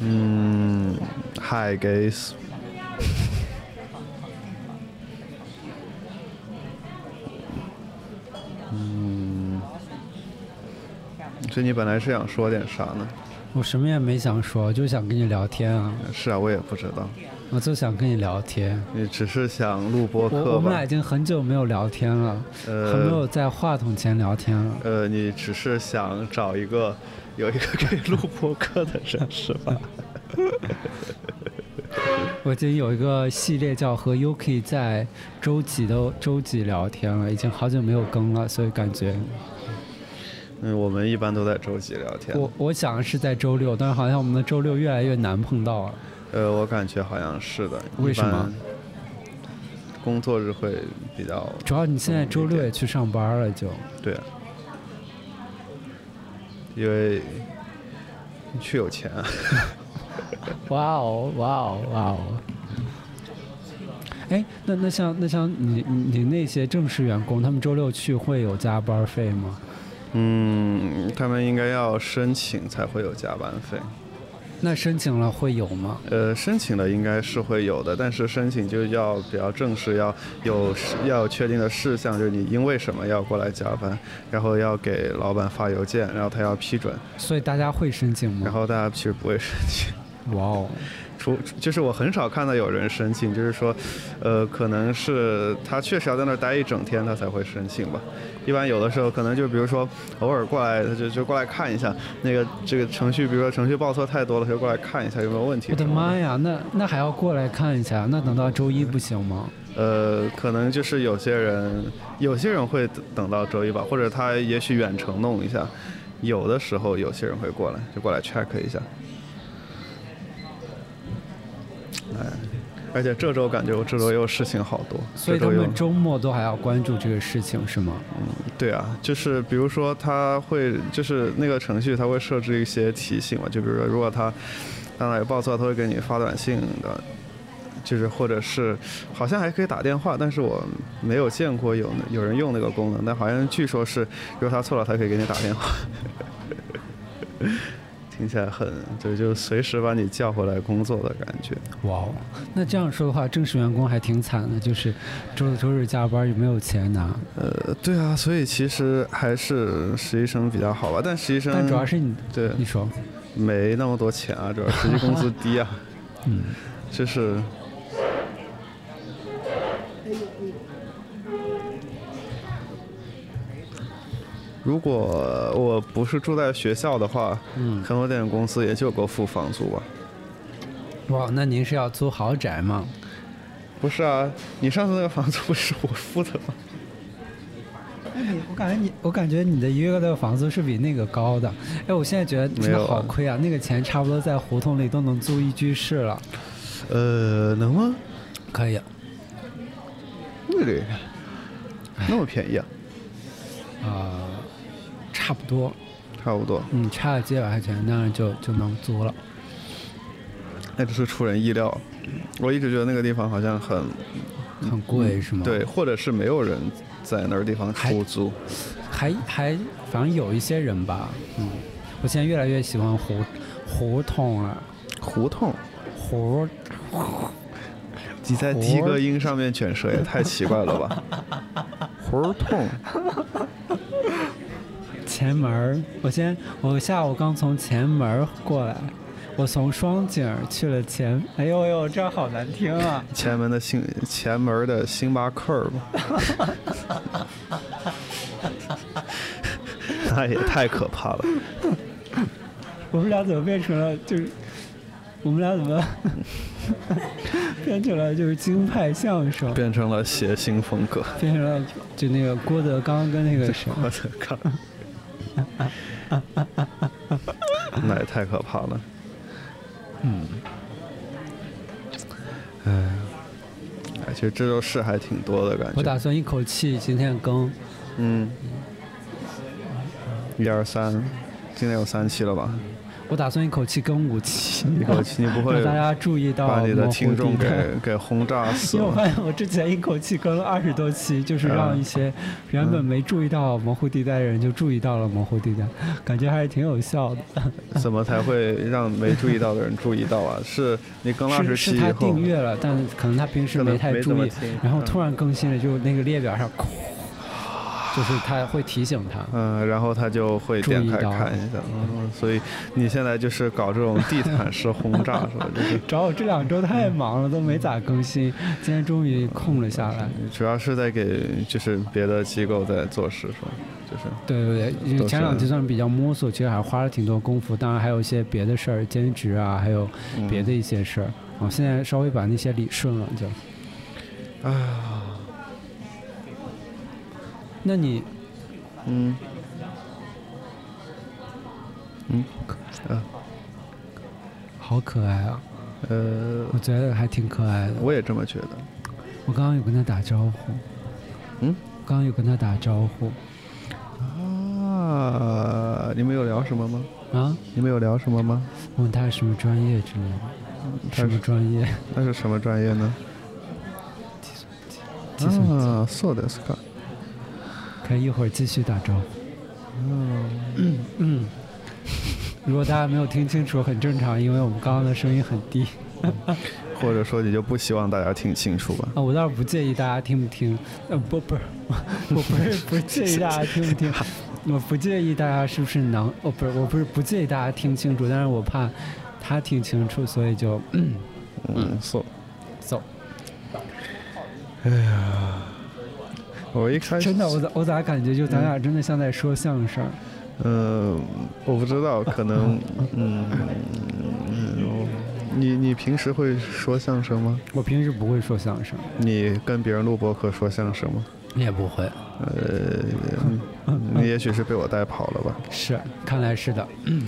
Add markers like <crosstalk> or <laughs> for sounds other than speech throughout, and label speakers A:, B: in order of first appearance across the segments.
A: 嗯，Hi guys。嗯，所以你本来是想说点啥呢？
B: 我什么也没想说，就想跟你聊天啊。
A: 是啊，我也不知道。
B: 我就想跟你聊天。
A: 你只是想录播客吧？
B: 我们俩已经很久没有聊天了，呃很没有在话筒前聊天了。
A: 呃，你只是想找一个有一个可以录播客的人 <laughs> 是吧？<laughs>
B: 我已经有一个系列叫和 Yuki 在周几的周几聊天了，已经好久没有更了，所以感觉。
A: 嗯，我们一般都在周几聊天。
B: 我我想是在周六，但是好像我们的周六越来越难碰到了。
A: 呃，我感觉好像是的。
B: 为什么？
A: 工作日会比较。
B: 主要你现在周六也去上班了，就。
A: 对。因为去有钱。<laughs>
B: 哇哦，哇哦，哇哦！哎，那那像那像你你那些正式员工，他们周六去会有加班费吗？
A: 嗯，他们应该要申请才会有加班费。
B: 那申请了会有吗？
A: 呃，申请了应该是会有的，但是申请就要比较正式，要有要有确定的事项，就是你因为什么要过来加班，然后要给老板发邮件，然后他要批准。
B: 所以大家会申请吗？
A: 然后大家其实不会申请。
B: 哇哦。
A: 除就是我很少看到有人申请，就是说，呃，可能是他确实要在那儿待一整天，他才会申请吧。一般有的时候可能就比如说偶尔过来，他就就过来看一下那个这个程序，比如说程序报错太多了，他就过来看一下有没有问题。
B: 我的妈呀，那那还要过来看一下？那等到周一不行吗？
A: 呃，可能就是有些人有些人会等到周一吧，或者他也许远程弄一下。有的时候有些人会过来，就过来 check 一下。哎，而且这周感觉我这周又事情好多，
B: 所以他们周末都还要关注这个事情是吗？
A: 嗯，对啊，就是比如说他会，就是那个程序他会设置一些提醒嘛，就比如说如果他当哪有报错，他会给你发短信的，就是或者是好像还可以打电话，但是我没有见过有有人用那个功能，但好像据说是如果他错了，他可以给你打电话。<laughs> 听起来很，就就随时把你叫回来工作的感觉。
B: 哇哦，那这样说的话，正式员工还挺惨的，就是周六周日加班又没有钱拿。
A: 呃，对啊，所以其实还是实习生比较好吧。但实习生，
B: 但主要是你
A: 对
B: 你说，
A: 没那么多钱啊，主要实习工资低啊。<laughs>
B: 嗯，
A: 就是。如果我不是住在学校的话，嗯，很多电影公司也就够付房租吧。
B: 哇，那您是要租豪宅吗？
A: 不是啊，你上次那个房租不是我付的吗？
B: 哎，你我感觉你，我感觉你的一个月的房租是比那个高的。哎，我现在觉得真的好亏啊！那个钱差不多在胡同里都能租一居室了。
A: 呃，能吗？
B: 可以。
A: 对，那么便宜啊？
B: 啊。差不多，
A: 差不多，
B: 嗯，差了几百块钱，当然就就能租了。
A: 那就是出人意料，我一直觉得那个地方好像很
B: 很贵，是吗？
A: 对，或者是没有人在那儿地方出租，
B: 还还反正有一些人吧，嗯，我现在越来越喜欢胡胡同了，
A: 胡同，
B: 胡，
A: 你在第一个音上面卷舌也太奇怪了吧，<laughs> 胡同。
B: 前门我先，我下午刚从前门过来，我从双井去了前，哎呦呦，这好难听啊！
A: 前门的星，前门的星巴克吧，<laughs> 那也太可怕了。
B: 我们俩怎么变成了就是，我们俩怎么 <laughs> 变成了就是京派相声？
A: 变成了谐星风格，
B: 变成了就那个郭德纲跟那个谁？<laughs>
A: 郭德纲。<laughs> 那也太可怕了。
B: 嗯，
A: 哎，其实这周事还挺多的感觉。
B: 我打算一口气今天更。
A: 嗯。一二三，今天有三期了吧？
B: 我打算一口气更五期，
A: 一口气你不会 <laughs>
B: 让大家注意到
A: 把你的听众
B: 给
A: 给轰炸死。<laughs>
B: 因为我发现我之前一口气更了二十多期，就是让一些原本没注意到模糊地带的人就注意到了模糊地带，感觉还是挺有效的。<laughs>
A: 怎么才会让没注意到的人注意到啊？是你更了二十期
B: 以后，是他订阅了，但可能他平时没太注意，然后突然更新了，就那个列表上。就是他会提醒他，
A: 嗯，然后他就会点开看一下，嗯，所以你现在就是搞这种地毯式轰炸 <laughs> 是吧？就是
B: 找我这两周太忙了，都没咋更新，今天终于空了下来。
A: 主要是在给就是别的机构在做事是吧？就是
B: 对对对，因为前两期算是比较摸索，其实还花了挺多功夫，当然还有一些别的事儿，兼职啊，还有别的一些事儿，我现在稍微把那些理顺了就，
A: 啊。
B: 那你，
A: 嗯，嗯，啊，
B: 好可爱啊！
A: 呃，
B: 我觉得还挺可爱的。
A: 我也这么觉得。
B: 我刚刚有跟他打招呼。
A: 嗯？
B: 刚刚有跟他打招呼。
A: 啊！你们有聊什么吗？
B: 啊？
A: 你们有聊什么吗？
B: 问他什么专业之类的。什么专业？
A: 那是什么专业呢？
B: 计算机。
A: 啊，そうですか。
B: 可以一会儿继续打招呼。
A: 嗯
B: 嗯，如果大家没有听清楚，很正常，因为我们刚刚的声音很低。<laughs>
A: 或者说，你就不希望大家听清楚吧？
B: 啊，我倒是不介意大家听不听。呃，不，不是，<laughs> 我不是不介意大家听不听，<laughs> 我不介意大家是不是能。哦，不是，我不是不介意大家听清楚，但是我怕他听清楚，所以就
A: 嗯，so
B: so。
A: 哎呀。我一开
B: 始真的，我咋我咋感觉就咱俩真的像在说相声？
A: 嗯，我不知道，可能 <laughs> 嗯，你你平时会说相声吗？
B: 我平时不会说相声。
A: 你跟别人录播客说相声吗？
B: 也不会。
A: 呃，你也许是被我带跑了吧？<laughs>
B: 是，看来是的。嗯，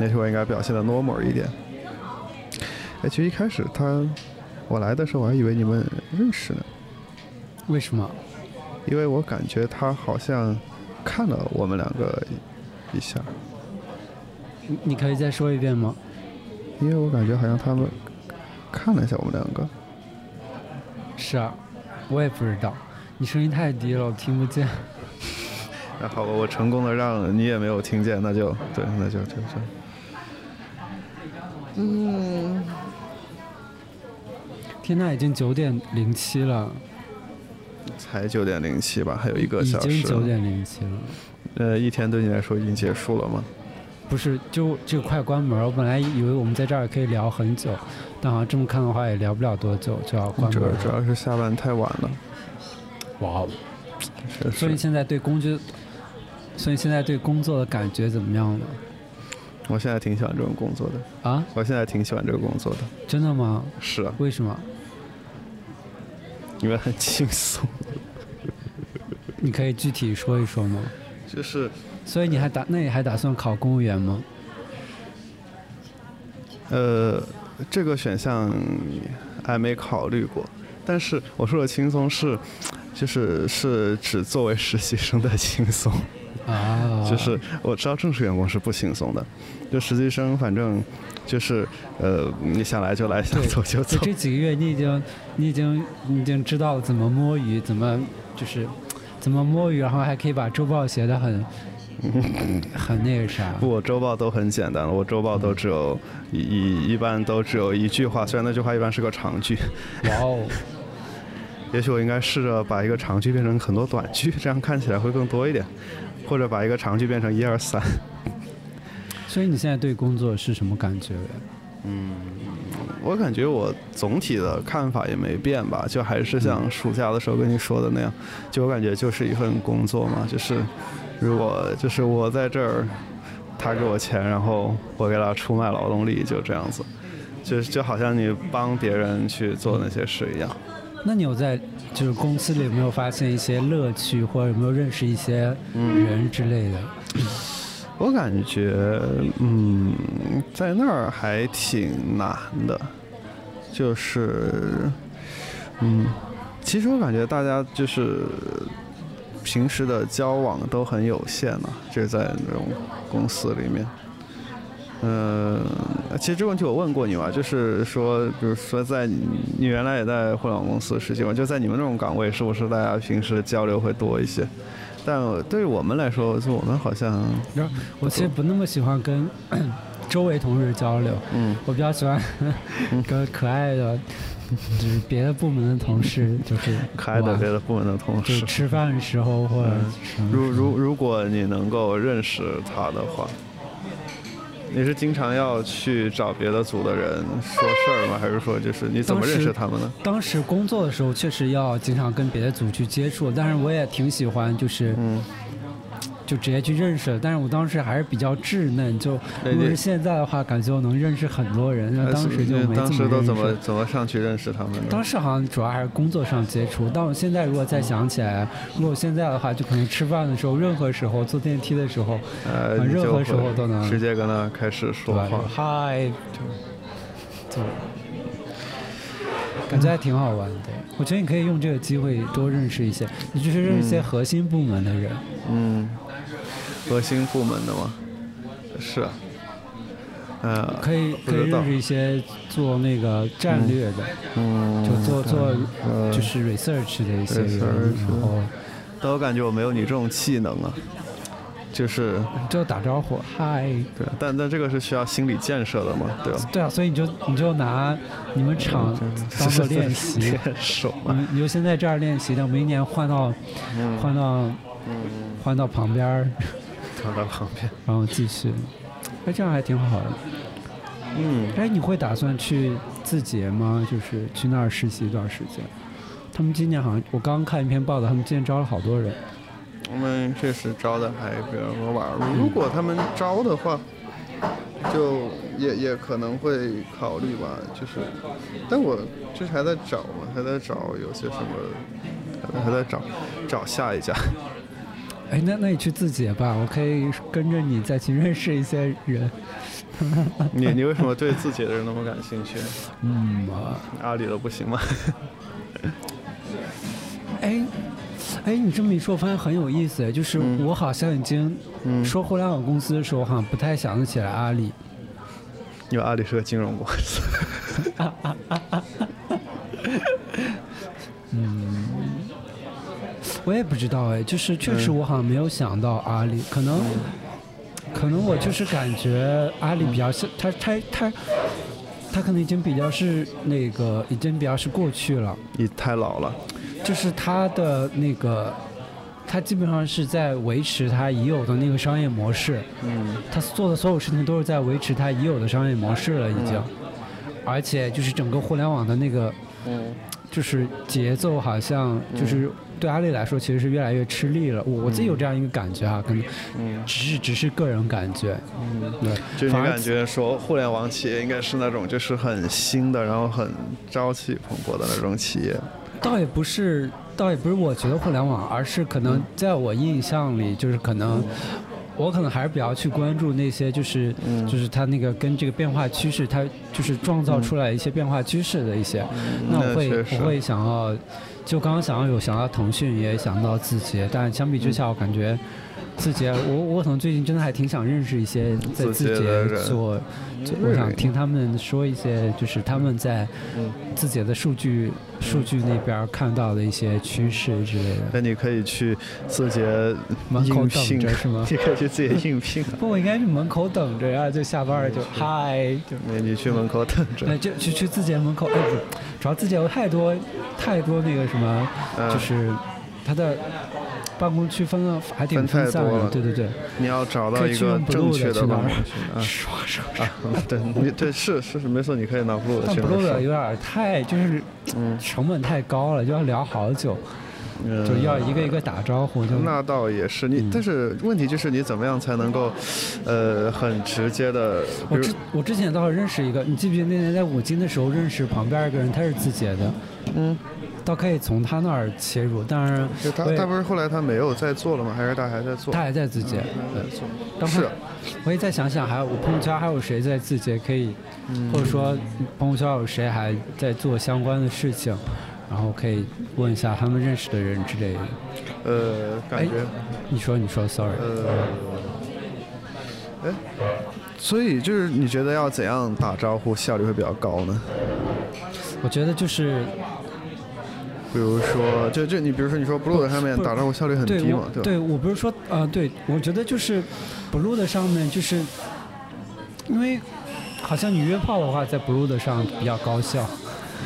A: 也许我应该表现的 normal 一点。哎，其实一开始他我来的时候，我还以为你们认识呢。
B: 为什么？
A: 因为我感觉他好像看了我们两个一下。
B: 你你可以再说一遍吗？
A: 因为我感觉好像他们看了一下我们两个。
B: 是啊，我也不知道。你声音太低了，我听不见。<laughs>
A: 那好吧，我成功的让你也没有听见，那就对，那就就就。嗯。
B: 天呐，已经九点零七了。
A: 才九点零七吧，还有一个小时。
B: 已经九点零七了。
A: 呃，一天对你来说已经结束了吗？
B: 不是，就就快关门。我本来以为我们在这儿可以聊很久，但好像这么看的话也聊不了多久就要关门。
A: 主要主要是下班太晚了。
B: 哇哦！所以现在对工作，所以现在对工作的感觉怎么样呢？
A: 我现在挺喜欢这种工作的。
B: 啊？
A: 我现在挺喜欢这个工作的。
B: 真的吗？
A: 是啊。
B: 为什么？
A: 因为很轻松，
B: 你可以具体说一说吗？
A: 就是，
B: 所以你还打，那你还打算考公务员吗？
A: 呃，这个选项还没考虑过，但是我说的轻松是，就是是指作为实习生的轻松。
B: 啊，
A: 就是我知道正式员工是不轻松的，就实习生反正就是呃，你想来就来，想走就走。
B: 这几个月你已经你已经你已经知道怎么摸鱼，怎么就是怎么摸鱼，然后还可以把周报写的很 <laughs> 很那个啥。
A: 不，我周报都很简单了，我周报都只有一一般都只有一句话，虽然那句话一般是个长句。
B: 哇哦！<laughs>
A: 也许我应该试着把一个长句变成很多短句，这样看起来会更多一点。或者把一个长句变成一二三。
B: 所以你现在对工作是什么感觉？
A: 嗯，我感觉我总体的看法也没变吧，就还是像暑假的时候跟你说的那样，就我感觉就是一份工作嘛，就是如果就是我在这儿，他给我钱，然后我给他出卖劳动力，就这样子，就就好像你帮别人去做那些事一样。
B: 那你有在就是公司里有没有发现一些乐趣，或者有没有认识一些人之类的？
A: 我感觉，嗯，在那儿还挺难的，就是，嗯，其实我感觉大家就是平时的交往都很有限了，就是在那种公司里面。嗯，其实这个问题我问过你嘛，就是说，比如说在你原来也在互联网公司实习嘛，就在你们这种岗位，是不是大家平时交流会多一些？但对于我们来说，就我们好像，
B: 我其实不那么喜欢跟 <clears throat> 周围同事交流，
A: 嗯，
B: 我比较喜欢 <laughs> 跟可爱的，就是别的部门的同事，<laughs> 就是
A: 可爱的别的部门的同事，
B: 吃饭的时候或者
A: 如如如果你能够认识他的话。你是经常要去找别的组的人说事儿吗？还是说就是你怎么认识他们呢？
B: 当时工作的时候确实要经常跟别的组去接触，但是我也挺喜欢就是。就直接去认识了，但是我当时还是比较稚嫩，就如果是现在的话，感觉我能认识很多人。当时就没
A: 当时都怎么怎么上去认识他们？
B: 当时好像主要还是工作上接触，但我现在如果再想起来，如果现在的话，就可能吃饭的时候，任何时候坐电梯的时候，
A: 呃，
B: 任何时候都能
A: 直接跟他开始说话，
B: 嗨，就就感觉还挺好玩的。我觉得你可以用这个机会多认识一些，你就是认识一些核心部门的人，
A: 嗯。核心部门的吗？是，呃，
B: 可以可以认识一些做那个战略的，
A: 嗯，
B: 就做做就是 research 的一些人，然后，
A: 但我感觉我没有你这种气能啊，就是
B: 就打招呼，嗨，
A: 对，但但这个是需要心理建设的嘛，对吧？
B: 对啊，所以你就你就拿你们厂当做练习，
A: 手
B: 你你就先在这儿练习，等明年换到换到换到旁边。
A: 旁边，
B: 然后继续，哎，这样还挺好的。
A: 嗯，
B: 哎，你会打算去字节吗？就是去那儿实习一段时间。他们今年好像，我刚刚看一篇报道，他们今年招了好多人。
A: 我们确实招的还比较多吧。如果他们招的话，就也也可能会考虑吧。就是，但我就是还在找嘛，还在找有些什么，还在找找下一家。
B: 哎，那那你去字节吧，我可以跟着你再去认识一些人。<laughs>
A: 你你为什么对自己的人那么感兴趣？
B: 嗯，
A: 阿里的不行吗？<laughs>
B: 哎，哎，你这么一说，我发现很有意思。就是我好像已经说互联网公司的时候，好像不太想得起来阿里。
A: 因为阿里是个金融公司。<laughs>
B: 我也不知道哎，就是确实我好像没有想到阿里，可能，可能我就是感觉阿里比较像他他他，他可能已经比较是那个已经比较是过去了，
A: 你太老了，
B: 就是他的那个，他基本上是在维持他已有的那个商业模式，
A: 嗯，
B: 他做的所有事情都是在维持他已有的商业模式了已经，而且就是整个互联网的那个，
A: 嗯，
B: 就是节奏好像就是。对阿里来说，其实是越来越吃力了。我我自己有这样一个感觉哈，可能，只是只是个人感觉。
A: 嗯，对，就你感觉说，互联网企业应该是那种就是很新的，然后很朝气蓬勃的那种企业。
B: 倒也不是，倒也不是，我觉得互联网，而是可能在我印象里，就是可能。我可能还是比较去关注那些，就是就是它那个跟这个变化趋势，它就是创造出来一些变化趋势的一些。那我会我会想要，就刚刚想要有想到腾讯，也想到字节，但相比之下，我感觉。字节，我我可能最近真的还挺想认识一些在字节做，我想听他们说一些，就是他们在字节的数据数据那边看到的一些趋势之类的。
A: 那你可以去字节
B: 门口等着是吗？<laughs>
A: 你可以去字节应聘。<laughs>
B: 不，我应该去门口等着呀，就下班了就嗨。
A: 那你去门口等着。
B: 那就去去字节门口，哎不，主要字节有太多太多那个什么，就是它的。办公区分了还挺分散的，对对对。
A: 你要找到一个正确的办公 <laughs> 区啊！啊，<laughs> 对，你对是是是没错，你可以拿 blue 的。
B: 但 blue 的有点太就是成本太高了，就要聊好久，就要一个一个打招呼。就
A: 那倒也是你，但是问题就是你怎么样才能够呃很直接的？
B: 我之我之前倒是认识一个，你记不记得那年在五金的时候认识旁边一个人，他是字节的，
A: 嗯。
B: 倒可以从他那儿切入，但是，
A: 他他不是后来他没有在做了吗？还是他还在做？
B: 他还在字节，
A: 在做。
B: 是，我也再想想，还有我朋友圈还有谁在字节可以，或者说朋友圈有谁还在做相关的事情，然后可以问一下他们认识的人之类的。
A: 呃，感觉
B: 你说，你说，sorry。
A: 呃，哎，所以就是你觉得要怎样打招呼效率会比较高呢？
B: 我觉得就是，
A: 比如说，就就你比如说你说 Blue 的上面打招呼效率很低嘛，
B: 我
A: 对吧？
B: 对我不是说呃，对我觉得就是 blue 的上面就是，因为好像你约炮的话，在 blue 的上比较高效，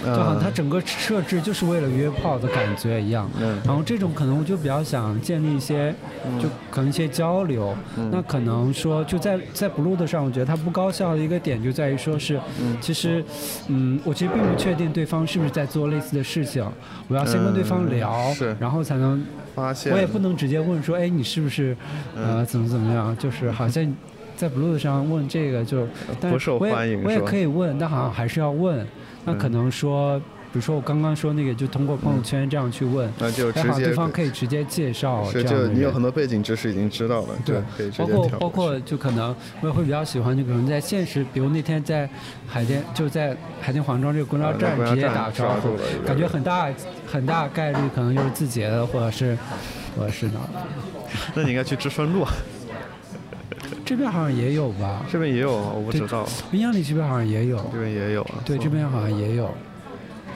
B: 就好像它整个设置就是为了约炮的感觉一样。
A: 嗯
B: 然后这种可能我就比较想建立一些，就可能一些交流。
A: 嗯
B: 那可能说就在在 blue 的上，我觉得它不高效的一个点就在于说是，
A: 嗯
B: 其实，嗯，我其实并不确定对方是不是在做类似的事情，我要先跟对方聊，
A: 嗯是
B: 然后才能
A: 发现
B: 我也不能直接问说，哎，你是不是
A: 嗯
B: 呃怎么怎么样？就是好像在 Blue 上问这个就，但
A: 不受
B: 我也我也
A: 欢迎是吧
B: 可以问，但好像还是要问。那可
A: 嗯
B: 能说，比如说我刚刚说那个，就通过朋友圈这样去问，
A: 那就
B: 好
A: 接
B: 对方可以直接介绍这
A: 是就你有很多背景知识已经知道了，
B: 对包括包括就可能我也会比较喜欢，就可能在现实，比如那天在海淀就在海淀黄庄这个公交
A: 啊
B: 站直接打招呼感觉很大很大概率可能就是字节的，或者是或者是哪。
A: 那你应该去知春路，啊 <laughs>
B: 这边好像也有吧？
A: 这边也有啊，我不知道，
B: 滨江里这边好像也有，
A: 这边也有啊。
B: 对，这边好像也有。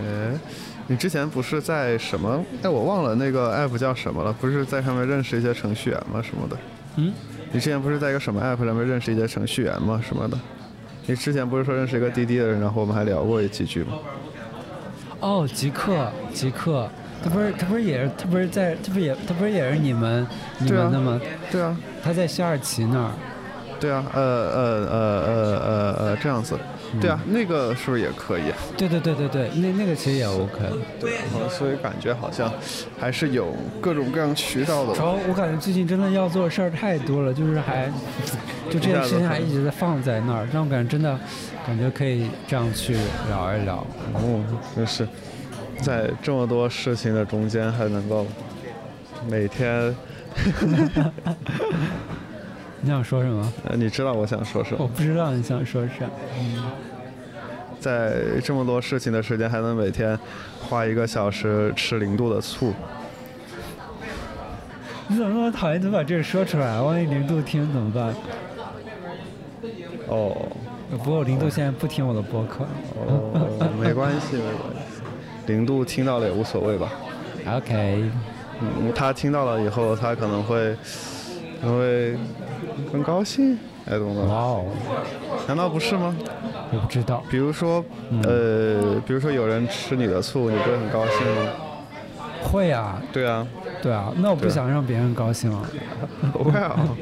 A: 哎，你之前不是在什么？哎，我忘了那个 app 叫什么了，不是在上面认识一些程序员吗？什么的？
B: 嗯，
A: 你之前不是在一个什么 app 上面认识一些程序员吗？什么的？你之前不是说认识一个滴滴的人，然后我们还聊过几句吗？
B: 哦，极客，极客，他不是他不是也是他不是在他不是也他不是也是你们你们的吗？
A: 对啊，
B: 他在西二旗那儿。
A: 对啊，呃呃呃呃呃呃，这样子，对啊，那个是不是也可以？
B: 对对对对对，那那个其实也 OK。
A: 对，好所以感觉好像还是有各种各样渠道的
B: 主。要我感觉最近真的要做的事儿太多了，就是还 <laughs> 就这件事情还一直在放在那儿，让我感觉真的感觉可以这样去聊一聊。
A: 哦，就是在这么多事情的中间，还能够每天，
B: 你想说什么？
A: 呃，你知道我想说什么？
B: 我不知道你想说啥。
A: 在这么多事情的时间，还能每天花一个小时吃零度的醋，
B: 你怎么那么讨厌怎么把这个说出来？万一零度听怎么办？
A: 哦
B: 不过零度现在不听我的播客。
A: 哦，没关系没关系，零度听到了也无所谓吧。
B: OK，
A: 嗯，他听到了以后，他可能会可能会更高兴，哎，懂吗？
B: 哇哦，
A: 难道不是吗？
B: 我不知道。
A: 比如说，呃，比如说有人吃你的醋，你不会很高兴吗？
B: 会啊，
A: 对啊
B: 对啊，那我不想让别人高兴啊。
A: ，Well,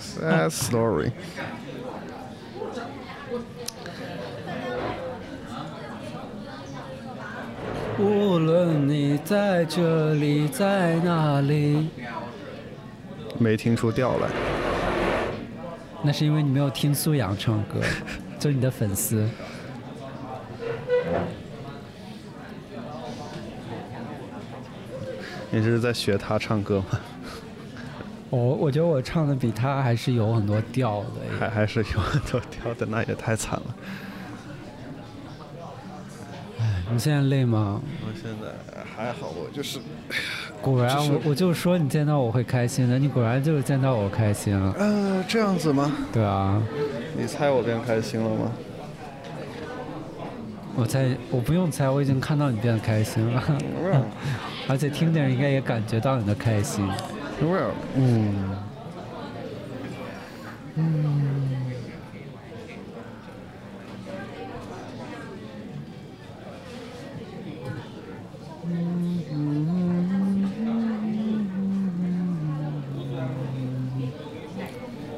A: sad <laughs> story。
B: 无论你在这里，在哪里，
A: 没听出调来。
B: 那是因为你没有听苏阳唱歌，<laughs> 就是你的粉丝。
A: 你这是在学他唱歌吗？
B: 我我觉得我唱的比他还是有很多调的。
A: 还还是有很多调的，那也太惨了。
B: 哎你现在累吗？
A: 我现在还好，我就是，
B: 果然
A: 就是
B: 我我就说你见到我会开心的，你果然就是见到我开心了。
A: 呃，这样子吗？
B: 对啊，
A: 你猜我变开心了吗？
B: 我猜我不用猜，我已经看到你变得开心了
A: ，Well, <laughs>
B: 而且听的人应该也感觉到你的开心。
A: well，
B: 嗯。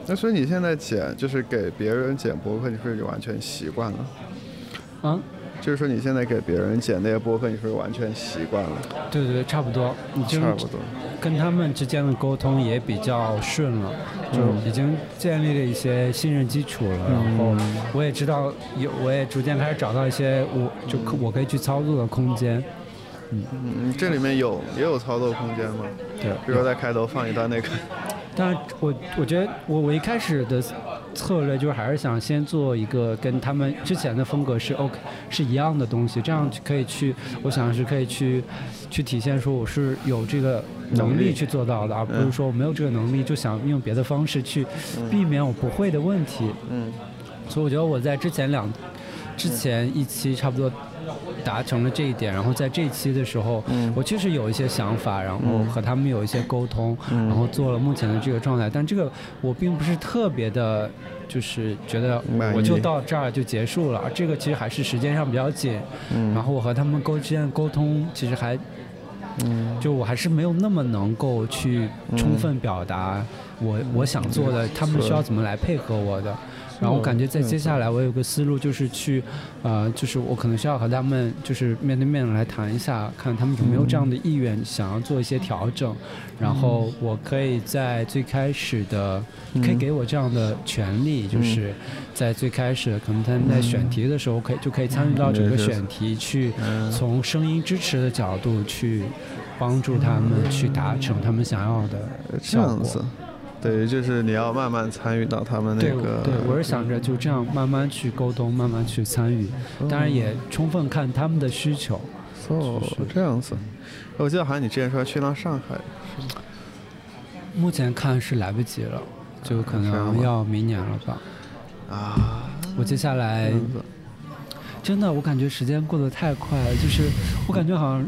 A: 那所以你现在剪就是给别人剪播客，你是不是就完全习惯了？
B: 啊，
A: 就是说你现在给别人剪那些播客，你是不是完全习惯了？
B: 对对对，差不多，已经
A: 差不多。
B: 跟他们之间的沟通也比较顺了，就已经建立了一些信任基础了。然后我也知道有，我也逐渐开始找到一些我就可我可以去操作的空间。
A: 嗯，这里面有也有操作空间吗？
B: 对，
A: 比如说在开头放一段那个
B: 但是我我觉得我我一开始的策略就是还是想先做一个跟他们之前的风格是 OK 是一样的东西，这样可以去，我想是可以去去体现说我是有这个能
A: 能力
B: 力去做到的，而不是
A: 嗯。
B: 说我没有这个能力就想用别的方式去避免我不会的问题。
A: 嗯。
B: 所以我觉得我在之前两之前一期差不多达成了这一点，然后在这一期的时候，
A: 嗯。
B: 我确实有一些想法，然后
A: 嗯。
B: 和他们有一些沟通，
A: 嗯。
B: 然后做了目前的这个状态。但这个我并不是特别的，就是觉得我就到这儿就结束了。这个其实还是时间上比较紧，
A: 嗯。
B: 然后我和他们沟之间的沟通其实还
A: 嗯。
B: 就我还是没有那么能够去充分表达我、我想做的，他们需要怎么来配合我的。然后我感觉在接下来我有个思路就是去，呃，就是我可能需要和他们就是面对面来谈一下，看他们有没有这样的意愿，想要做一些调整。然后我可以在最开始的，可以给我这样的权利，就是在最开始可能他们在选题的时候，可以就可以参与到整个
A: 嗯
B: 选题去。
A: 嗯
B: 从声音支持的角度去帮助他们去达成他们想要的
A: 这
B: 效果。
A: 对，就是你要慢慢参与到他们那个，
B: 对，我是想着就这样慢慢去沟通，慢慢去参与，当然也充分看他们的需求。
A: 哦这样子。我记得好像你之前说要去趟上海，
B: 目前看是来不及了，就可能要明年了吧。
A: 啊，
B: 我接下来真的，我感觉时间过得太快了，就是我感觉好像。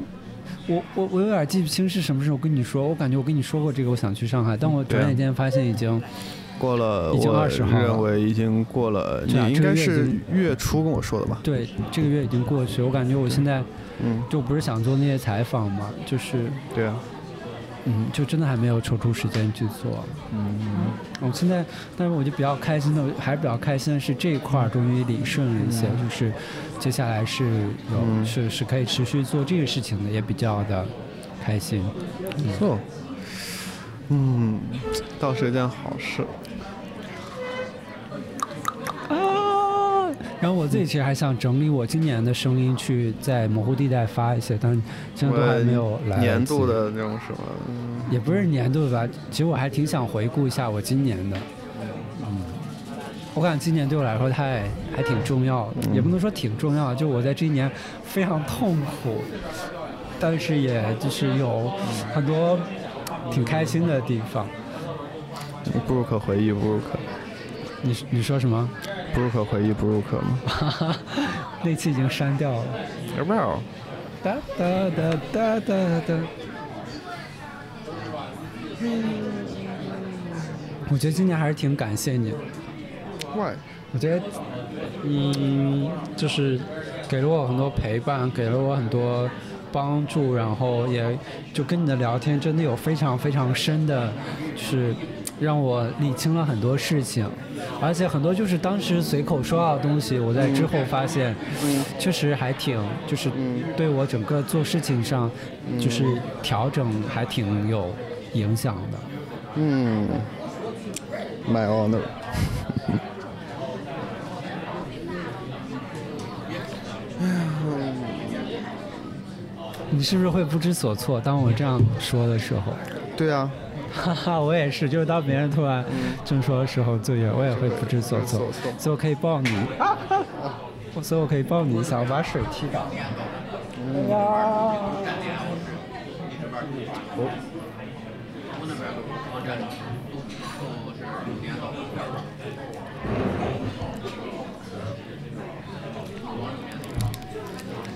B: 我我我有点记不清是什么时候跟你说，我感觉我跟你说过这个，我想去上海，但我转眼间发现已经
A: 过了，
B: 已经
A: 我
B: 20号了
A: 认为已经过了，你应该是
B: 月
A: 初跟我说的吧？
B: 对这个月已经过去，我感觉我现在
A: 嗯，
B: 就不是想做那些采访嘛，就是
A: 对啊，
B: 嗯，就真的还没有抽出时间去做。
A: 嗯，
B: 我现在，但是我就比较开心的，还是比较开心的是这一块儿终于理顺了一些，就是接下来是有、
A: 嗯
B: 是是可以持续做这个事情的，也比较的开心。
A: 不错，嗯，倒是一件好事。
B: 啊！然后我自己其实还想整理我今年的声音，去在模糊地带发一些，但是现在都还没有来
A: 年度，的那种什么，嗯
B: 也不是年度的吧。其实我还挺想回顾一下我今年的。嗯，我感觉今年对我来说太还挺重要的，
A: 嗯
B: 也不能说挺重要，就我在这一年非常痛苦，但是也就是有很多挺开心的地方。
A: 不如可回忆，不如可
B: 你你说什么？
A: 不入可回忆，不入可吗？<laughs>
B: 那期已经删掉了。
A: 有没有？
B: 哒哒哒哒哒哒。我觉得今年还是挺感谢你的。
A: 喂，
B: 我觉得，嗯，就是给了我很多陪伴，给了我很多帮助，然后也就跟你的聊天真的有非常非常深的，就是让我理清了很多事情，而且很多就是当时随口说到的东西，我在之后发现，确实还挺就是对我整个做事情上，就是调整还挺有影响的。
A: 嗯，My honor。<laughs>
B: 你是不是会不知所措？当我这样说的时候，
A: 对啊，<laughs>
B: 哈哈，我也是，就是当别人突然这么说的时候，对，我也会不知所措，所以我可以抱你，<laughs> 所以我可以抱你一下，我把水踢倒。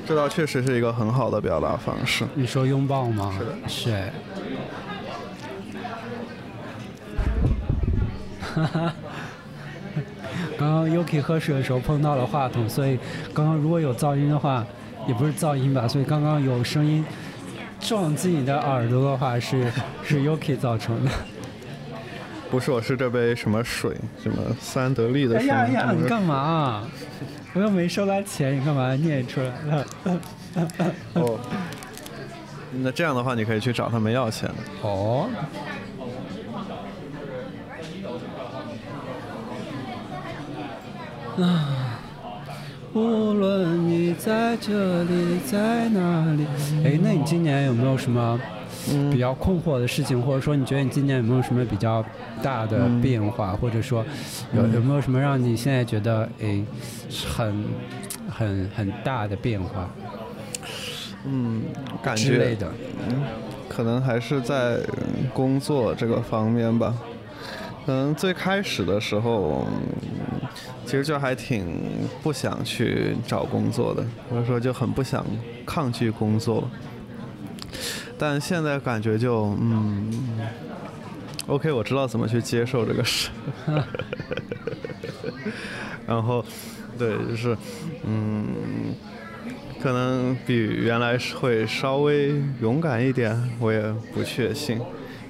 A: 这倒确实是一个很好的表达方式。
B: 你说拥抱吗？
A: 是的
B: 是哎。哈哈。<laughs> 刚刚 Yuki 喝水的时候碰到了话筒，所以刚刚如果有噪音的话，也不是噪音吧，所以刚刚有声音撞击你的耳朵的话，是是 Yuki 造成的。
A: 不是，我是这杯什么水，什么三得利的水。
B: 哎呀你干嘛、啊？我又没收他钱，你干嘛念出来了？<laughs>
A: 哦，那这样的话，你可以去找他们要钱。
B: 哦。啊，无论你在这里，在哪里。哎，那你今年有没有什么比较困惑的事情，或者说你觉得你今年有没有什么比较大的变化，或者说有有没有什么让你现在觉得诶很很很大的变化？
A: 嗯，感
B: 之类
A: 觉
B: 的。
A: 可能还是在工作这个方面吧。可能最开始的时候，嗯其实就还挺不想去找工作的，或者说就很不想抗拒工作。但现在感觉就嗯，OK，我知道怎么去接受这个事。<laughs> 然后，对，就是嗯，可能比原来是会稍微勇敢一点，我也不确信。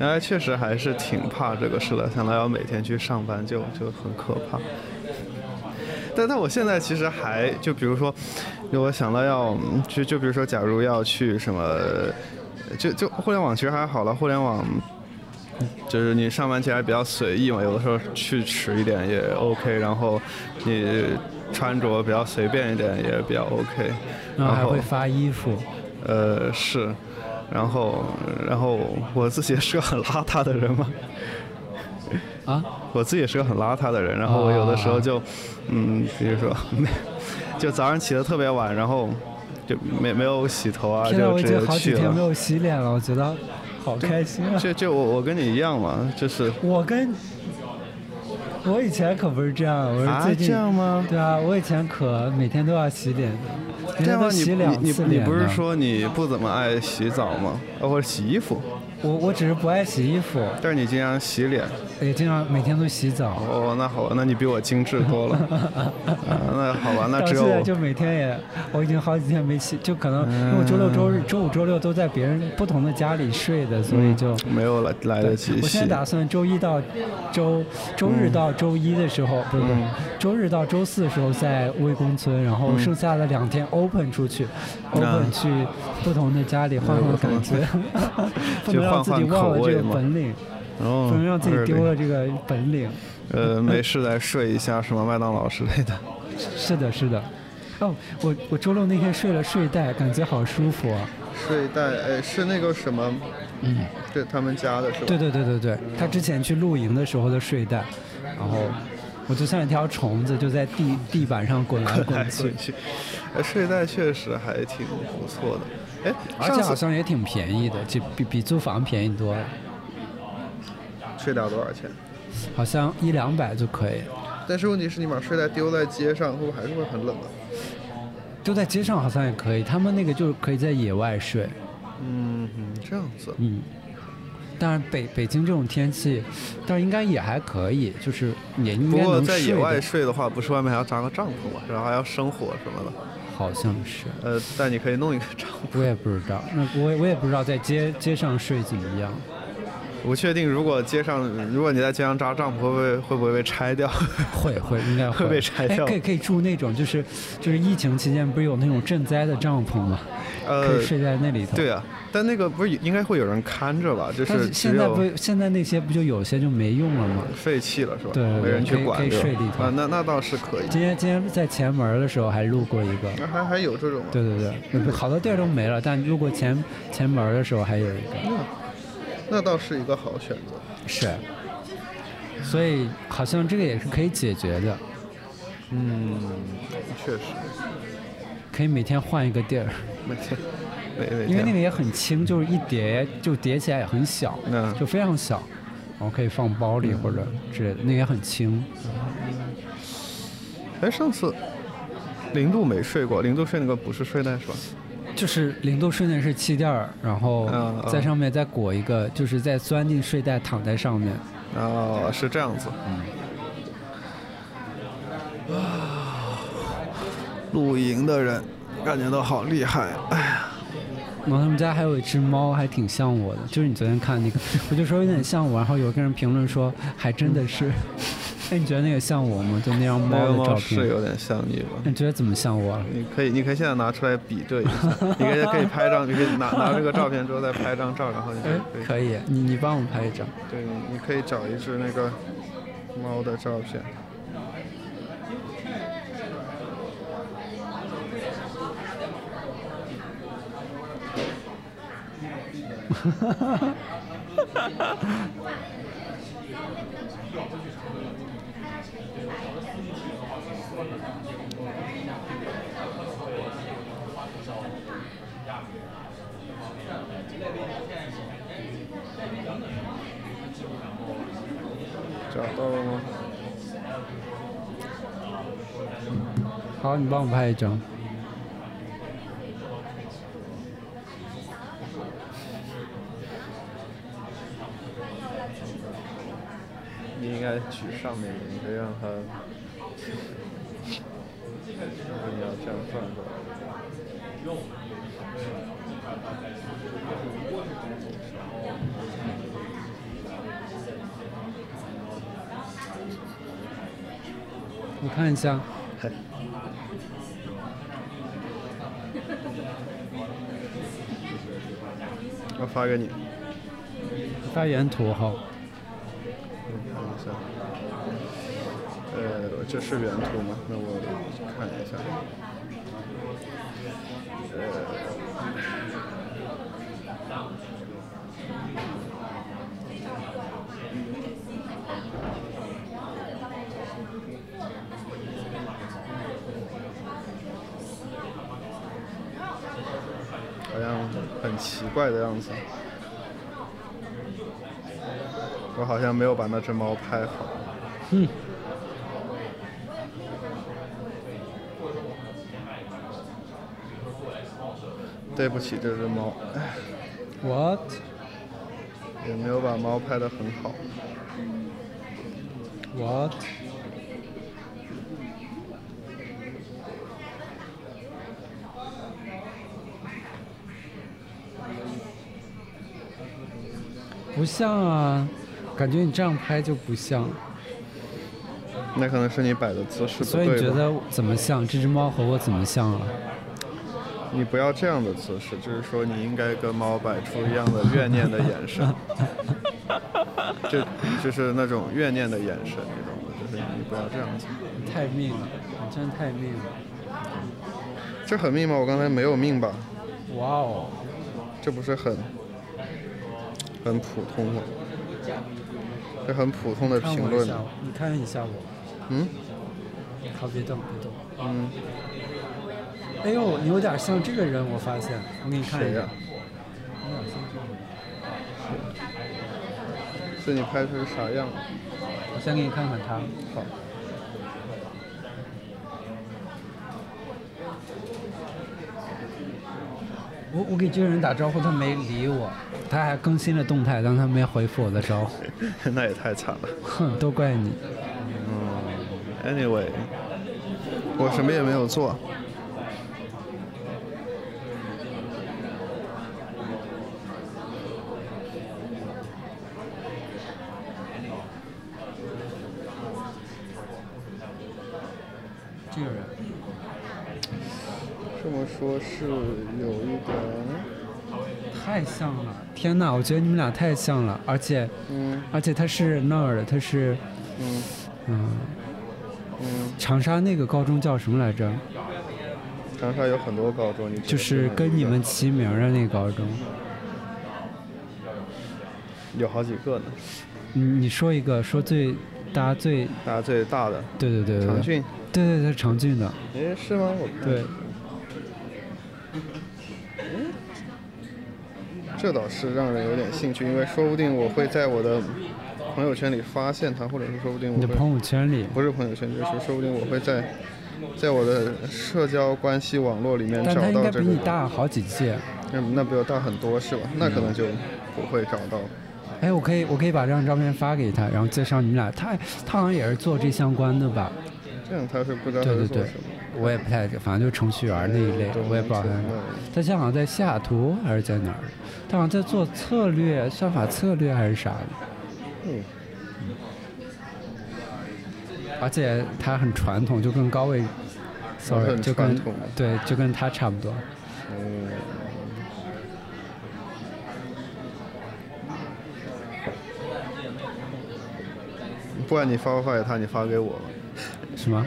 A: 原来确实还是挺怕这个事的，想到要每天去上班就就很可怕。但但我现在其实还就比如说，就我想到要就就比如说，假如要去什么，就就互联网其实还好了，互联网就是你上班其实还比较随意嘛，有的时候去迟一点也 OK，然后你穿着比较随便一点也比较 OK，然后
B: 还会发衣服，
A: 呃是，然后然后我自己也是个很邋遢的人嘛，
B: 啊，
A: 我自己也是个很邋遢的人，然后我有的时候就，嗯，比如说没，就早上起得特别晚，然后就没没有洗头啊，
B: 天呐，
A: 就直
B: 我已经好
A: 接去了。
B: 几天没有洗脸了，我觉得好开心啊！
A: 就就我我跟你一样嘛，就是
B: 我跟我以前可不是这样，我
A: 啊
B: 是最近、
A: 这样吗？
B: 对啊，我以前可每天都要洗脸的，每天
A: 这样吗？你
B: 都洗两
A: 你。你不是说你不怎么爱洗澡吗？啊，或者洗衣服？
B: 我我只是不爱洗衣服，
A: 但是你经常洗脸。
B: 也经常每天都洗澡。
A: 哦，那好吧，那你比我精致多了。<laughs> 啊，那好吧，那只有我
B: 现在就每天也，我已经好几天没洗，就可能因为我周六周日、周五、周六都在别人不同的家里睡的，所以就。
A: 没有来来得及洗
B: 我现在。打算周一到周周日到周一的时候，不是不，周日到周四的时候在魏公村，然后剩下的两天 open 出去、o p e n 去不同的家里换换感觉，<laughs> 不能让自己忘了这个本领，
A: 哦，
B: 不能让自己丢了这个本领。
A: 呃，没事再睡一下什么麦当劳之类的。<laughs>
B: 是的，是的。哦，我我周六那天睡了睡袋，感觉好舒服啊。
A: 睡袋，哎，是那个什么，嗯，对他们家的是吧？
B: 对对对对对，他之前去露营的时候的睡袋，然后我就像一条虫子，就在地地板上滚来
A: 来
B: 滚去
A: 滚，去，呃，睡袋确实还挺不错的。哎，
B: 而且好像也挺便宜的，就比比租房便宜多了，
A: 睡袋多少钱？
B: 好像一两百就可以。
A: 但是问题是你把睡袋丢在街上，会不会还是会很冷啊？
B: 丢在街上好像也可以，他们那个就是可以在野外睡，
A: 嗯嗯，这样子。
B: 嗯。当然北北京这种天气，但是应该也还可以，就是也应
A: 不过
B: 该能
A: 在野外，
B: 睡的
A: 话，不是外面还要扎个帐篷嘛，然后还要生火什么的。
B: 好像是。
A: 呃，但你可以弄一个帐篷。
B: 我也不知道，那我也我也不知道在街街上睡怎么样。
A: 不确定，如果街上，如果你在街上扎帐篷，会不会会不会被拆掉？<laughs>
B: 会会应该
A: 会被拆掉
B: 哎，可以可以住那种，就是就是疫情期间不是有那种赈灾的帐篷吗？呃可
A: 呃
B: 以，睡在那里头。
A: 对啊，但那个不是应该会有人看着吧？就
B: 是现在不现在那些不就有些就没用了吗？
A: 废弃了是吧？
B: 对
A: 没人去
B: 可以可以睡里头
A: 啊，那那倒是可以。
B: 今天今天在前门的时候还路过一个，
A: 那还还有这种？
B: 对对对，好多地儿都没了，但路过前前门的时候还有一个，
A: 那倒是一个好选择。
B: 是，所以好像这个也是可以解决的，
A: 嗯，确实，
B: 可以每天换一个地儿，
A: 每天每每天
B: 因为那个也很轻，就是一叠就叠起来也很小，
A: 那
B: 就非常小，然后可以放包里或者之类的，那个也很轻。
A: 哎，上次零度没睡过，零度睡那个不是睡袋是吧？
B: 就是零度睡那是气垫儿，然后在上面再裹一个，就是再钻进睡袋躺在上面。
A: 哦，是这样子。露营的人感觉都好厉害，哎呀，
B: 然后他们家还有一只猫，还挺像我的，就是你昨天看那个，<laughs> 我就说有点像我，然后有个人评论说还真的是，哎，你觉得那个像我吗？就那张猫的照
A: 片是，有点像你吧？
B: 你觉得怎么像我了？
A: 你可以，你可以现在拿出来比对一下，你可以可以拍张，你可以拿拿这个照片之后再拍张照，然后你可以，
B: 可以，你你帮我拍一张。
A: 对，你可以找一只那个猫的照片。找到了吗？
B: 好，你帮我拍一张。
A: 你应该取上面的，你可以让它，然后你要这样转过来。
B: 我看一下，
A: 嘿我发给你，
B: 发原图哈。
A: 我看一下。呃，这是原图吗？那我看一下。好像很奇怪的样子。我好像没有把那只猫拍好。
B: 嗯。
A: 对不起，这只猫
B: ，What？
A: 也没有把猫拍得很好。
B: What？不像啊，感觉你这样拍就不像。
A: 那可能是你摆的姿势不对
B: 所以你？觉得怎么像？这只猫和我怎么像啊？
A: 你不要这样的姿势，就是说你应该跟猫摆出一样的怨念的眼神，<laughs> 就就是那种怨念的眼神，你懂吗？就是你不要这样子。
B: 你太命了，你真太命了！
A: 这很命吗？我刚才没有命吧？
B: 哇哦，
A: 这不是很很普通嘛？这很普通的评论
B: 你看一下我。
A: 嗯
B: 好，别动，别动。
A: 嗯，
B: 哎呦，你有点像这个人，我发现。我给你看一下
A: 谁呀。？
B: 有点像这个人。
A: 是你拍出是啥样？
B: 我先给你看看他。
A: 好，
B: 我我给这个人打招呼，他没理我，他还更新了动态，但他没回复我的招呼。<laughs>
A: 那也太惨了。
B: 哼，都怪你。
A: 嗯 Anyway，我什么也没有做。
B: 这个人，
A: 这么说是有一点，
B: 太像了！天哪，我觉得你们俩太像了，而且
A: 嗯
B: 而且他是那儿的，他是
A: 嗯
B: 嗯，
A: 嗯，
B: 长沙那个高中叫什么来着？
A: 长沙有很多高中，你
B: 就是跟你们齐名的那个高中。
A: 有好几个呢。
B: 你你说一个，说最大家最
A: 大家最大的
B: 对对对对对
A: 长郡，
B: 对对对长郡的，
A: 诶，是吗？
B: 对，
A: 这倒是让人有点兴趣，因为说不定我会在我的朋友圈里发现他，或者是说不定我
B: 的朋友圈里，
A: 不是朋友圈，就是说不定我会在在我的社交关系网络里面找
B: 但他应该
A: 到。
B: 比你大好几届。
A: 那那比我大很多是吧？那可能就不会找到。
B: 哎，我可以我可以把这张照片发给他，然后介绍你们俩。他他好像也是做这相关的吧？
A: 这样他是不知道
B: 对对对我也不太，反正就是程序员那一类，我也不知道他。他现在好像在西雅图还是在哪儿？他好像在做策略、算法策略还是啥的。
A: 嗯，
B: 而且他很传统，就跟高位，sorry，就跟对，就跟他差不多。
A: 嗯，不管你发不发给他，你发给我吧。
B: 什么？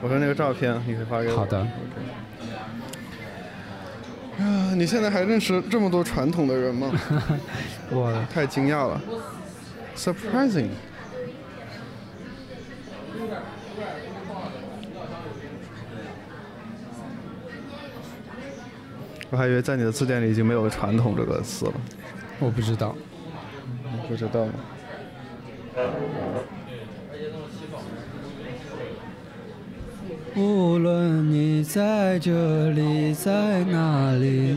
A: 我说那个照片，你可以发给我。
B: 好的
A: OK。啊，你现在还认识这么多传统的人吗？<laughs>
B: 我 <laughs>
A: 太惊讶了，surprising。我还以为在你的字典里已经没有“传统”这个词了。
B: 我不知道，
A: 不知道。
B: 无论你在这里，在哪里。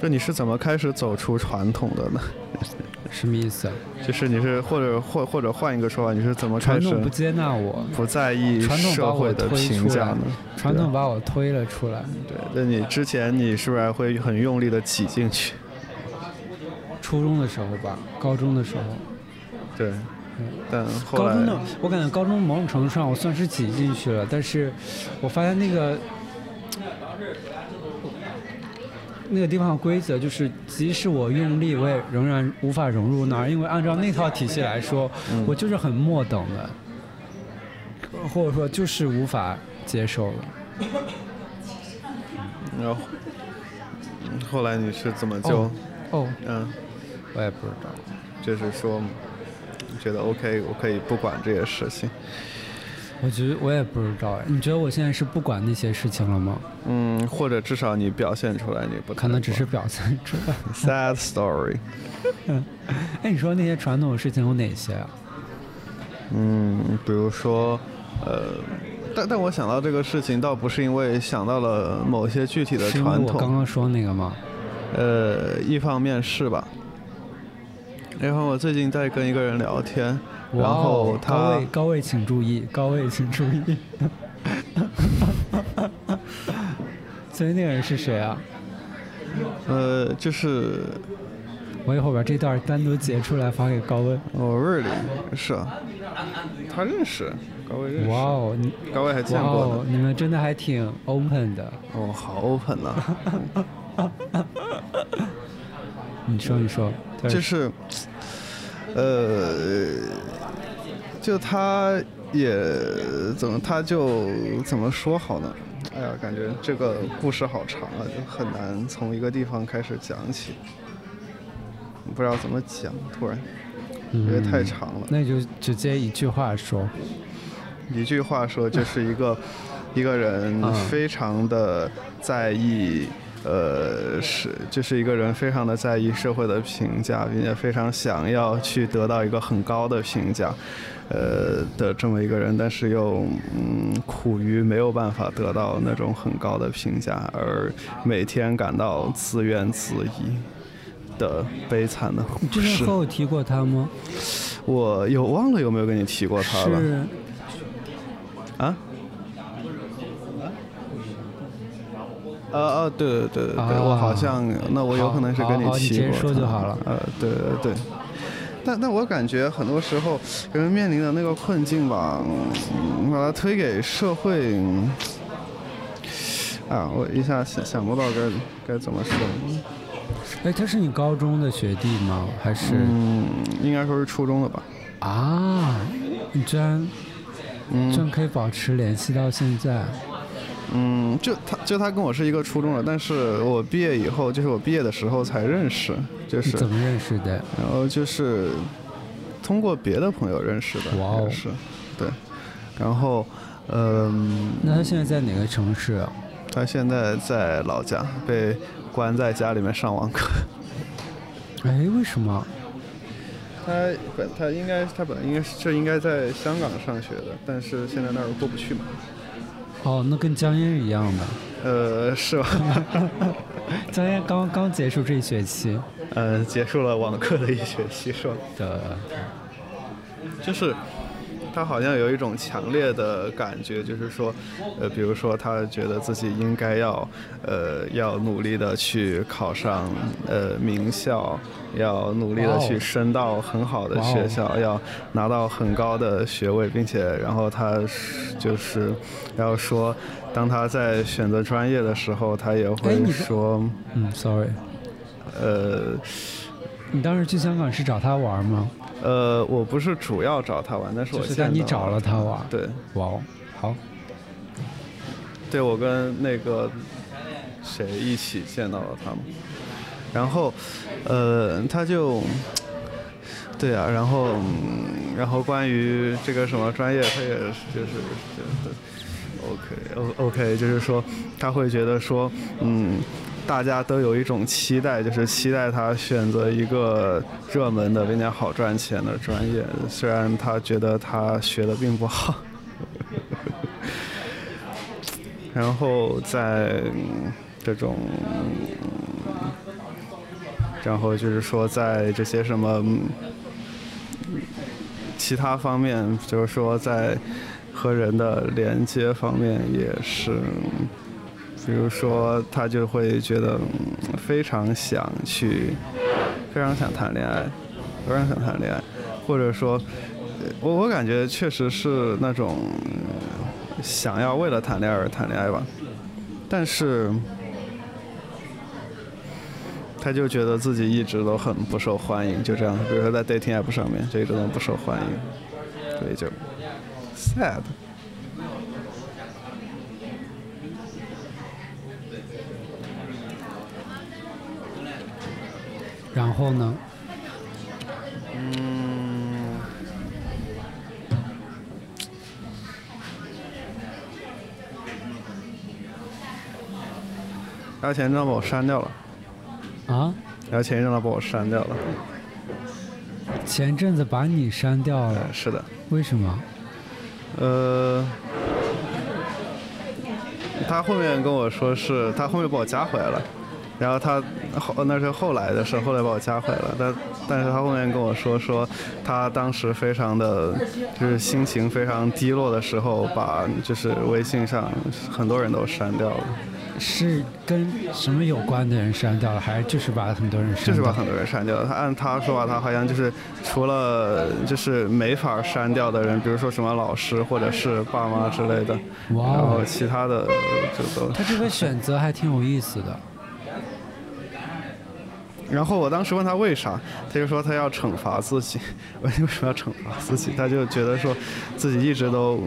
A: 就你是怎么开始走出传统的呢？<laughs>
B: 什么意思？
A: 啊就是你是或者或或者换一个说法，你是怎么开始
B: 传统不接纳我，
A: 不在意社会的评价呢？
B: 传统把我推了出来。
A: 对，那你之前你是不是还会很用力的挤进去？
B: 初中的时候吧，高中的时候。
A: 对。但
B: 高中的我感觉高中某种程度上我算是挤进去了，但是我发现那个。那个地方的规则就是，即使我用力，我也仍然无法融入那儿，因为按照那套体系来说，我就是很末等的，或者说就是无法接受了。
A: 然后，后来你是怎么就？
B: 哦，
A: 嗯，
B: 我也不知道，
A: 就是说，觉得 OK，我可以不管这些事情。
B: 我觉得我也不知道哎，你觉得我现在是不管那些事情了吗？
A: 嗯，或者至少你表现出来你不
B: 可能只是表现出来。<laughs>
A: Sad story。<laughs>
B: 哎，你说那些传统的事情有哪些啊？
A: 嗯，比如说，呃，但但我想到这个事情，倒不是因为想到了某些具体的传统。
B: 我刚刚说那个吗？
A: 呃，一方面是吧。然后我最近在跟一个人聊天。然后他
B: 高位高位请注意，高位请注意。所以那个人是谁啊？
A: 呃，就是
B: 我一会儿把这段单独截出来发给高位。
A: 哦，really？是啊，他认识高位认识。
B: 哇哦，你
A: 高位还见过
B: 呢。你们真的还挺 open 的。
A: 哦，好 open 呐。<laughs>
B: 你说，你说，
A: 就是。呃，就他也怎么他就怎么说好呢？哎呀，感觉这个故事好长啊，就很难从一个地方开始讲起，不知道怎么讲，突然因为太长了。
B: 那就直接一句话说，
A: 一句话说就是一个一个人非常的在意。呃，是，就是一个人非常的在意社会的评价，并且非常想要去得到一个很高的评价，呃的这么一个人，但是又嗯苦于没有办法得到那种很高的评价，而每天感到自怨自艾的悲惨的故
B: 事。之前和我提过他吗？
A: 我有忘了有没有跟你提过他了？
B: 是。
A: 啊？呃呃，对对对对对，我好像，那我有可能是跟
B: 你
A: 提过。
B: 说就好了。
A: 呃，对对对，但但我感觉很多时候人面临的那个困境吧，把它推给社会，啊，我一下想想不到该该怎么说。
B: 哎，他是你高中的学弟吗？还是？
A: 嗯，应该说是初中的吧。
B: 啊，你居然，居然可以保持联系到现在。
A: 嗯，就他，就他跟我是一个初中的，但是我毕业以后，就是我毕业的时候才认识，就是
B: 怎么认识的？
A: 然后就是通过别的朋友认识的，
B: 哇哦，
A: 是，对，然后，嗯，
B: 那他现在在哪个城市？
A: 他现在在老家，被关在家里面上网课。<laughs>
B: 哎，为什么？
A: 他本他应该他本来应该是应该在香港上学的，但是现在那儿过不去嘛。
B: 哦，那跟江烟一样的，
A: 呃，是吧？<laughs>
B: 江烟刚刚结束这一学期，
A: 呃，结束了网课的一学期，是吧？
B: 的，
A: 就是。他好像有一种强烈的感觉，就是说，呃，比如说他觉得自己应该要，呃，要努力的去考上呃名校，要努力的去升到很好的学校，要拿到很高的学位，并且，然后他就是要说，当他在选择专业的时候，他也会说，
B: 嗯，sorry，
A: 呃，
B: 你当时去香港是找他玩吗？
A: 呃，我不是主要找他玩，但是我现在
B: 你找了他玩。
A: 对，
B: 哇哦，好。
A: 对我跟那个谁一起见到了他们，然后呃，他就对啊，然后嗯然后关于这个什么专业，他也是就是就是 OK O OK，就是说他会觉得说嗯。大家都有一种期待，就是期待他选择一个热门的并且好赚钱的专业，虽然他觉得他学的并不好。<laughs> 然后在这种，然后就是说在这些什么其他方面，就是说在和人的连接方面也是。比如说，他就会觉得非常想去，非常想谈恋爱，非常想谈恋爱，或者说，我我感觉确实是那种想要为了谈恋爱而谈恋爱吧，但是他就觉得自己一直都很不受欢迎，就这样，比如说在 dating app 上面，就一直都不受欢迎，所以就 sad。
B: 然后呢？
A: 嗯，然后前一阵把我删掉了。
B: 啊？
A: 然后前一阵子把我删掉了。
B: 前阵子把你删掉了？
A: 是的。
B: 为什么？
A: 呃，他后面跟我说是他后面把我加回来了。然后他后那是后来的事，后来把我加回来了。但但是他后面跟我说说，他当时非常的，就是心情非常低落的时候，把就是微信上很多人都删掉了。
B: 是跟什么有关的人删掉了，还是就是把很多人删掉？
A: 就是把很多人删掉了。他按他说话，他好像就是除了就是没法删掉的人，比如说什么老师或者是爸妈之类的，然后其他的就都。
B: 他这个选择还挺有意思的。
A: 然后我当时问他为啥，他就说他要惩罚自己。问为什么要惩罚自己？他就觉得说自己一直都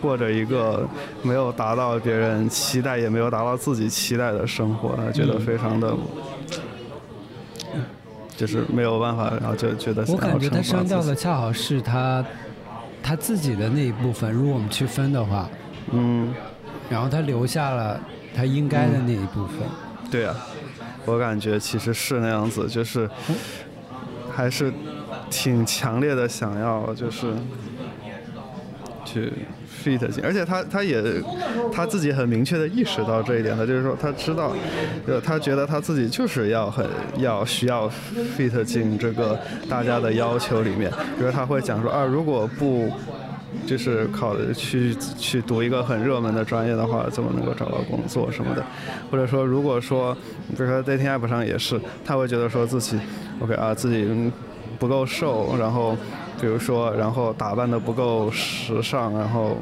A: 过着一个没有达到别人期待，也没有达到自己期待的生活，他觉得非常的，就是没有办法，然后就觉得。
B: 我感觉他删掉的恰好是他他自己的那一部分。如果我们去分的话，
A: 嗯，
B: 然后他留下了他应该的那一部分。
A: 对啊。我感觉其实是那样子，就是还是挺强烈的想要，就是去 fit 进，而且他他也他自己很明确的意识到这一点，他就是说他知道，呃，他觉得他自己就是要很要需要 fit 进这个大家的要求里面，比如他会讲说啊，如果不。就是考去去读一个很热门的专业的话，怎么能够找到工作什么的？或者说，如果说，比如说 dating app 上也是，他会觉得说自己，OK 啊，自己不够瘦，然后，比如说，然后打扮的不够时尚，然后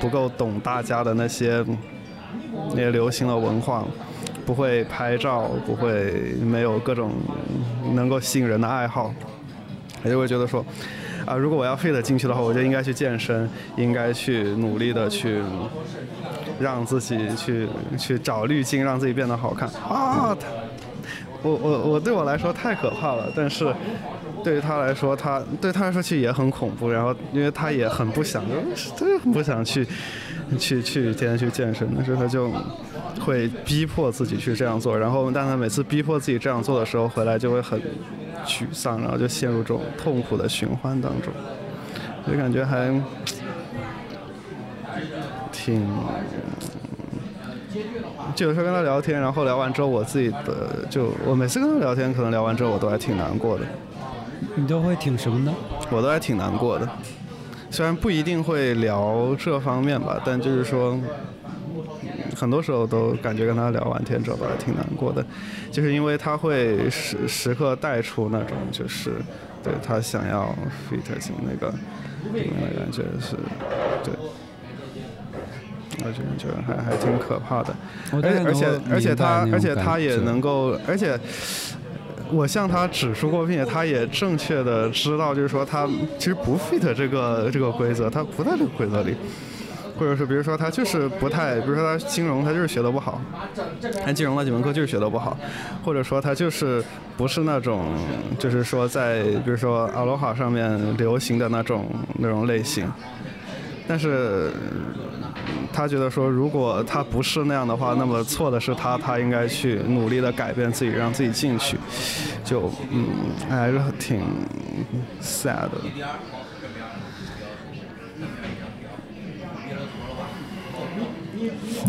A: 不够懂大家的那些那些流行的文化，不会拍照，不会没有各种能够吸引人的爱好，他就会觉得说。啊，如果我要 fit 进去的话，我就应该去健身，应该去努力的去让自己去去找滤镜，让自己变得好看啊！他我我我对我来说太可怕了，但是对于他来说，他对他来说其实也很恐怖。然后，因为他也很不想，真的很不想去去去天天去健身，但是他就会逼迫自己去这样做。然后，但他每次逼迫自己这样做的时候，回来就会很。沮丧，然后就陷入这种痛苦的循环当中，就感觉还挺，就有时候跟他聊天，然后聊完之后，我自己的就我每次跟他聊天，可能聊完之后我都还挺难过的。
B: 你都会挺什么呢？
A: 我都还挺难过的，虽然不一定会聊这方面吧，但就是说。很多时候都感觉跟他聊完天之后吧挺难过的，就是因为他会时时刻带出那种就是对他想要 fit 进那个里面的感觉是，对，我觉得觉得还还挺可怕的，而而且而且他而且他也能够，而且我向他指出过，并且他也正确的知道，就是说他其实不 fit 这个这个规则，他不在这个规则里。或者是比如说他就是不太，比如说他金融他就是学的不好，他金融那几门课就是学的不好，或者说他就是不是那种就是说在比如说阿罗哈上面流行的那种那种类型，但是他觉得说如果他不是那样的话，那么错的是他，他应该去努力的改变自己，让自己进去，就嗯还是挺 sad 的。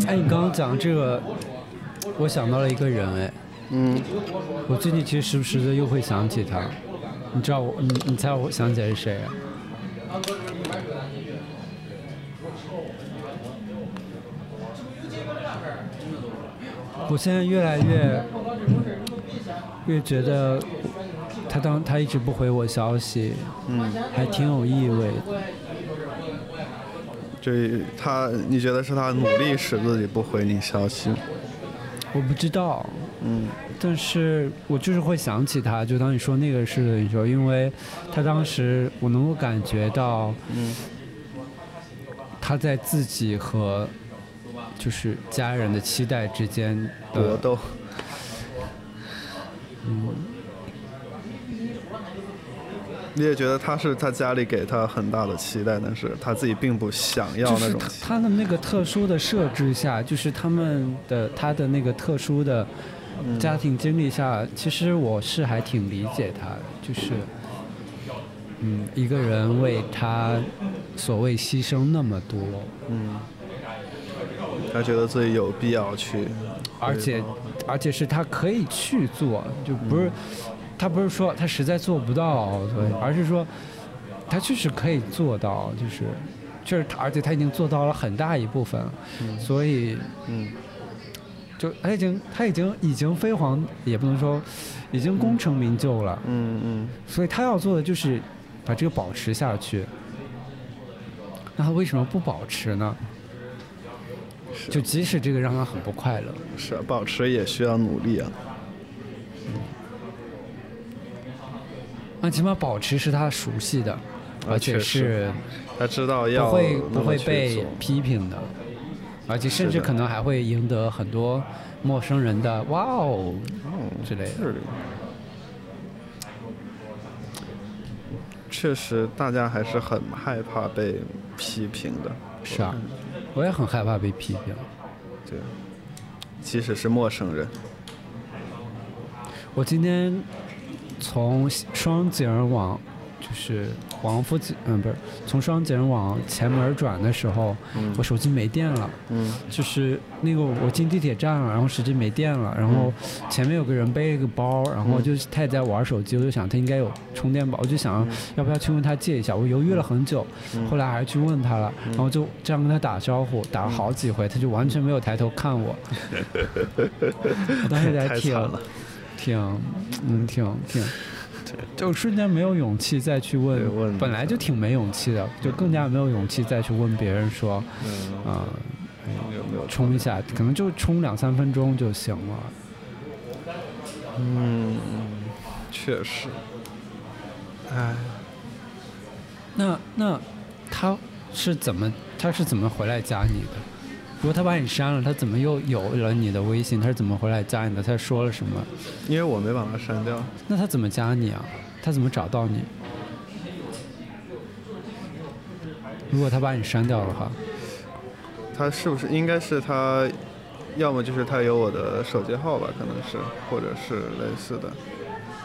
B: 哎，你刚刚讲这个，我想到了一个人，哎，
A: 嗯，
B: 我最近其实时不时的又会想起他，你知道我，你你猜我想起来是谁啊？我现在越来越越觉得他当他一直不回我消息，
A: 嗯，
B: 还挺有意味的。
A: 就他，你觉得是他努力使自己不回你消息？
B: 我不知道，
A: 嗯，
B: 但是我就是会想起他，就当你说那个事的时候，因为他当时我能够感觉到，
A: 嗯，
B: 他在自己和就是家人的期待之间的，
A: 搏斗，
B: 嗯，
A: 你也觉得他是他家里给他很大的期待，但是他自己并不想要那种
B: 他的那个特殊的设置下，就是他们的他的那个特殊的家庭经历下，其实我是还挺理解他的，就是，嗯，一个人为他所谓牺牲那么多，
A: 嗯，他觉得自己有必要去，
B: 而且而且是他可以去做，就不是、他不是说他实在做不到，对，而是说他确实可以做到，就是确实而且他已经做到了很大一部分，所以
A: 嗯。
B: 就他已经他已经已经飞黄，也不能说已经功成名就了，
A: 嗯嗯，
B: 所以他要做的就是把这个保持下去。那他为什么不保持呢？就即使这个让他很不快乐，
A: 是啊保持也需要努力啊，
B: 那起码保持是他熟悉的，而且是
A: 他知道要
B: 不会不会被批评的，而且甚至可能还会赢得很多陌生人的“哇哦”之类的。
A: 确实，大家还是很害怕被批评的。
B: 是啊，我也很害怕被批评。
A: 对，即使是陌生人。
B: 我今天从双井往就是王府井，嗯，不是从双井往前门转的时候，
A: 嗯。
B: 我手机没电了。
A: 嗯。
B: 就是那个我进地铁站了，然后手机没电了，然后前面有个人背了个包，然后就是他也在玩手机，我就想他应该有充电宝，我就想要不要去问他借一下，我犹豫了很久，后来还是去问他了，然后就这样跟他打招呼，打了好几回，他就完全没有抬头看我，<laughs> 我当时还挺
A: 太惨了。
B: 挺嗯挺挺。就瞬间没有勇气再去问，
A: 问
B: 本来就挺没勇气的，就更加没有勇气再去问别人说，
A: 嗯，
B: 啊、
A: 有没有
B: 冲一下，可能就冲两三分钟就行了。
A: 嗯，确实。哎，
B: 那那他是怎么他是怎么回来加你的？如果他把你删了，他怎么又有了你的微信？他是怎么回来加你的？他说了什么？
A: 因为我没把他删掉。
B: 那他怎么加你啊？他怎么找到你？如果他把你删掉的话，
A: 他是不是应该是他，要么就是他有我的手机号吧，可能是，或者是类似的。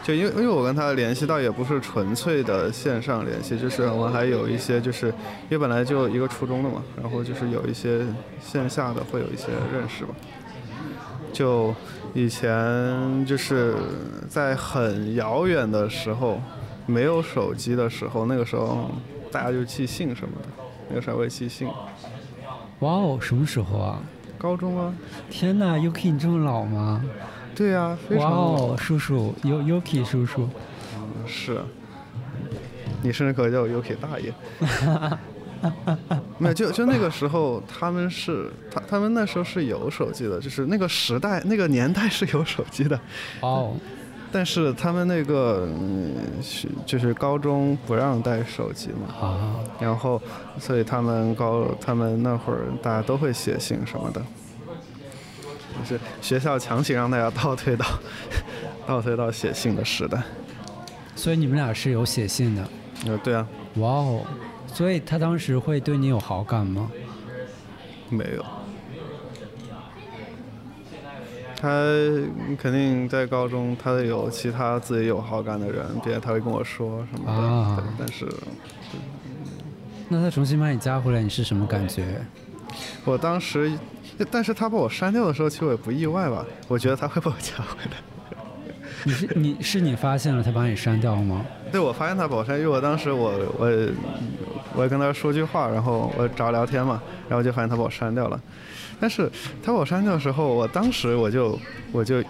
A: 就因为因为我跟他联系倒也不是纯粹的线上联系，就是我们还有一些就是因为本来就一个初中的嘛，然后就是有一些线下的会有一些认识吧。就以前就是在很遥远的时候，没有手机的时候，那个时候大家就寄信什么的，那个时候会寄信。
B: 哇哦，什么时候啊？
A: 高中啊，
B: 天呐，Yuki 你这么老吗？
A: 对呀、非常哇
B: 哦，叔叔，Yu Yuki 叔叔，
A: 是，你甚至可以叫我 Yuki 大爷。<laughs> 没有，就就那个时候，他们是他他们那时候是有手机的，就是那个时代那个年代是有手机的，
B: 哦，<laughs>
A: 但是他们那个就是高中不让带手机嘛，
B: 啊，
A: 然后所以他们高他们那会儿大家都会写信什么的，就是学校强行让大家倒退到 <laughs> 倒退到写信的时代。
B: 所以你们俩是有写信的，
A: 呃，对啊，
B: 哇哦，所以他当时会对你有好感吗？
A: 没有。他肯定在高中，他有其他自己有好感的人，并且他会跟我说什么的。
B: 啊，
A: 但是
B: 那他重新把你加回来，你是什么感觉？
A: 我当时，但是他把我删掉的时候，其实我也不意外吧。我觉得他会把我加回来。
B: 你是你是你发现了他把你删掉吗？
A: 对，我发现他把我删，因为我当时我我我也跟他说句话，然后我找聊天嘛，然后就发现他把我删掉了。但是他把我删掉的时候，我当时我就我就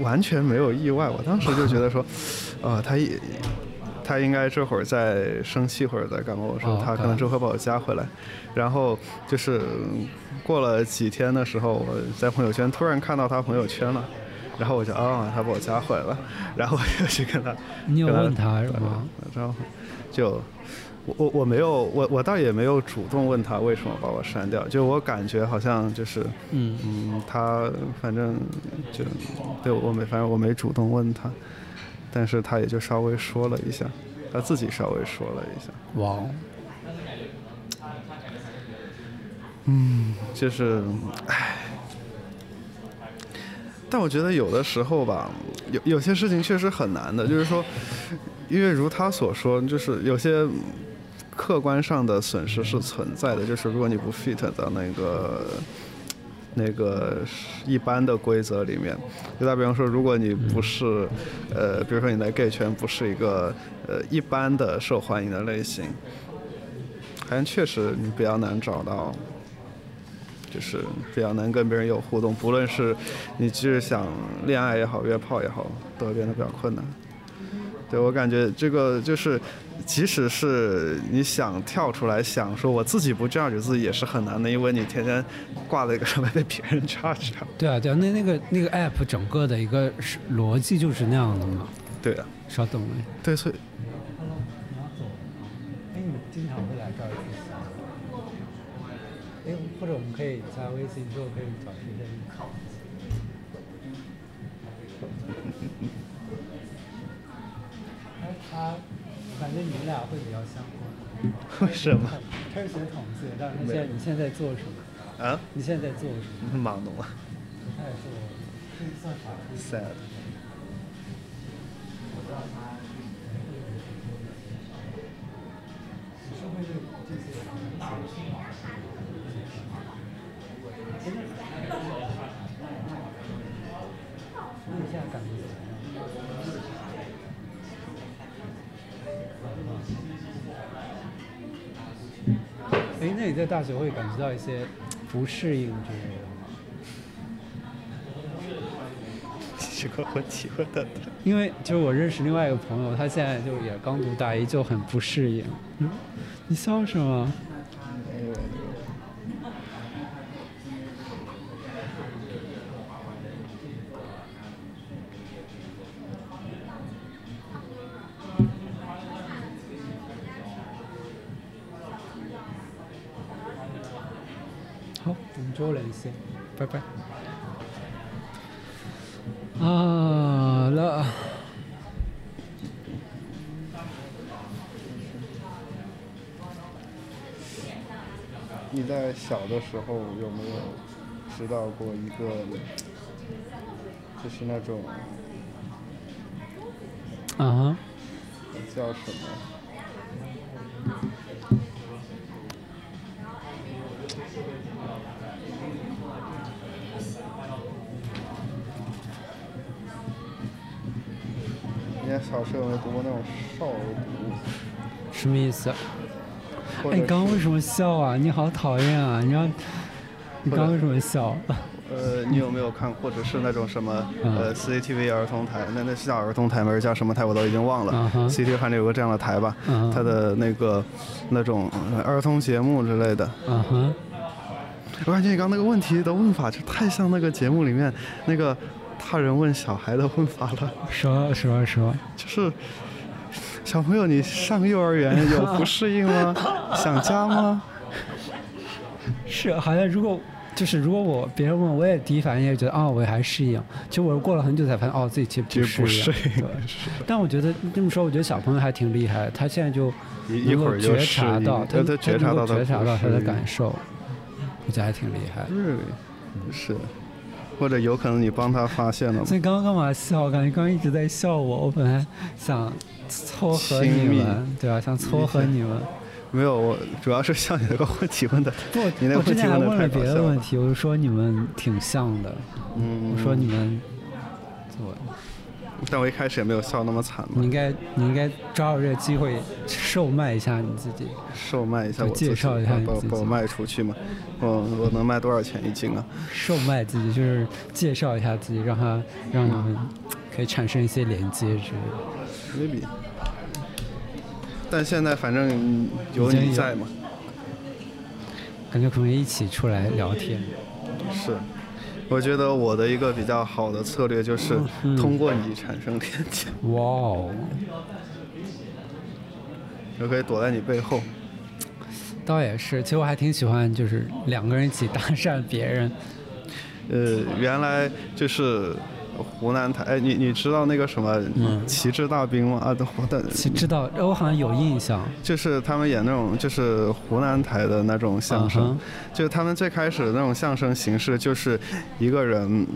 A: 完全没有意外，我当时就觉得说，<laughs> 呃，他一他应该这会儿在生气或者在干嘛，我说
B: 哦
A: 他可能这会把我加回来。然后就是过了几天的时候，我在朋友圈突然看到他朋友圈了。然后我就啊、他把我加回来了，<laughs> 然后我就去跟他
B: 你有问他是吗？
A: 然后就我我我没有我我倒也没有主动问他为什么把我删掉，就我感觉好像就是
B: 嗯，
A: 嗯他反正就对我没反正我没主动问他，但是他也就稍微说了一下，他自己稍微说了一下，
B: 哇嗯，
A: 就是唉。但我觉得有的时候吧，有有些事情确实很难的，就是说，因为如他所说，就是有些客观上的损失是存在的，就是如果你不 fit 到那个那个一般的规则里面，就打比方说，如果你不是呃，比如说你在 gay 圈不是一个呃一般的受欢迎的类型，好像确实你比较难找到。就是比较难跟别人有互动，不论是你就是想恋爱也好，约炮也好，都会变得比较困难。对我感觉这个就是，即使是你想跳出来想说我自己不 judge 自己也是很难的，因为你天天挂在一个上面被别人 <laughs> judge 啊。
B: 对啊对啊，那那个那个 app 整个的一个逻辑就是那样的嘛。
A: 对啊，
B: 稍等哎。
A: 对，所以
B: 哎，你经常会来这儿自习？哎，或者我们可以加微信之后可以找时间他他，感觉你们俩会比较相关。
A: 为什么
B: 他是学统计，但是现在你现在在做什么？
A: 啊？
B: 你现在在做什么？
A: 忙懂了
B: 他在做，是算法律。
A: ，sad。
B: 那你在大学会感觉到一些不适应之类的吗？
A: 这个问题问的，
B: 因为就是我认识另外一个朋友，他现在就也刚读大一，就很不适应。嗯，你笑什么？
A: 小的时候有没有知道过一个，就是那种
B: 啊哈，
A: 叫什么？你在小时候有没有读过那种少儿读物？
B: 什么意思？哎，你刚刚为什么笑啊？你好讨厌啊！你刚，你刚刚为什么笑？
A: 呃，你有没有看，或者是那种什么
B: 嗯
A: 呃 CCTV 儿童台？那那是叫儿童台吗？叫什么台？我都已经忘了。CCTV 反正有个这样的台吧，它的那个那种呃儿童节目之类的。
B: 嗯哼，
A: 我感觉你刚那个问题的问法就太像那个节目里面那个大人问小孩的问法了，
B: 说说说，
A: 就是小朋友，你上幼儿园有不适应吗？想家吗？
B: 是好像如果就是如果我别人问我也第一反应也觉得哦我还适应，其实我过了很久才发现哦自己其
A: 其实不
B: 实
A: 适应
B: 对但我觉得这么说，我觉得小朋友还挺厉害，他现在就
A: 一一
B: 能够觉
A: 会儿就
B: 察到，他
A: 他觉察到他
B: 觉察到他的感受，我觉得还挺厉害。
A: 对，是，或者有可能你帮他发现了
B: 所以刚刚干嘛笑？我感觉刚刚一直在笑我，我本来想撮合你们，对啊，想撮合你们。<laughs>
A: 没有，我主要是像你那个问题问的，
B: 不，
A: 你那个
B: 我之前还
A: 问
B: 了别的问题，我就说你们挺像的，
A: 嗯，
B: 我说你们，我
A: 但我一开始也没有笑那么惨嘛，
B: 你应该你应该抓住这个机会售卖一下你自己。
A: 售卖一下我自己，
B: 介绍一下你自己
A: 把把把我卖出去嘛，我我能卖多少钱一斤啊？
B: 售卖自己就是介绍一下自己，让他让你们可以产生一些连接之类的。
A: maybe。但现在反正有你在嘛，
B: 感觉可能一起出来聊天。
A: 是。我觉得我的一个比较好的策略就是
B: 嗯
A: 通过你产生连接，
B: 哇哦，
A: 我可以躲在你背后。
B: 倒也是，其实我还挺喜欢，就是两个人一起搭讪别人。
A: 呃，原来就是湖南台，哎，你你知道那个什么
B: 嗯
A: 旗帜大兵吗？啊，我的
B: 其实知道，呃我好像有印象。
A: 就是他们演那种就是湖南台的那种相声，就是他们最开始的那种相声形式，就是一个人，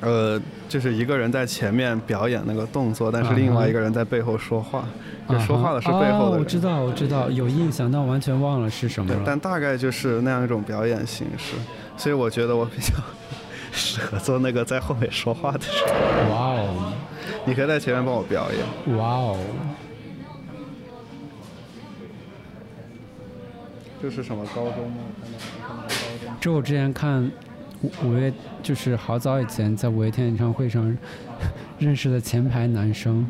A: 呃，就是一个人在前面表演那个动作，但是另外一个人在背后说话，就说话的是背后的人。
B: 我知道，我知道，有印象，但我完全忘了是什么，了。
A: 但大概就是那样一种表演形式，所以我觉得我比较适合做那个在后面说话的人。
B: 哇哦，
A: 你可以在前面帮我表演。
B: 哇哦，
A: 这是什么高中吗？
B: 这我之前看五五月，就是好早以前在五月天演唱会上认识的前排男生，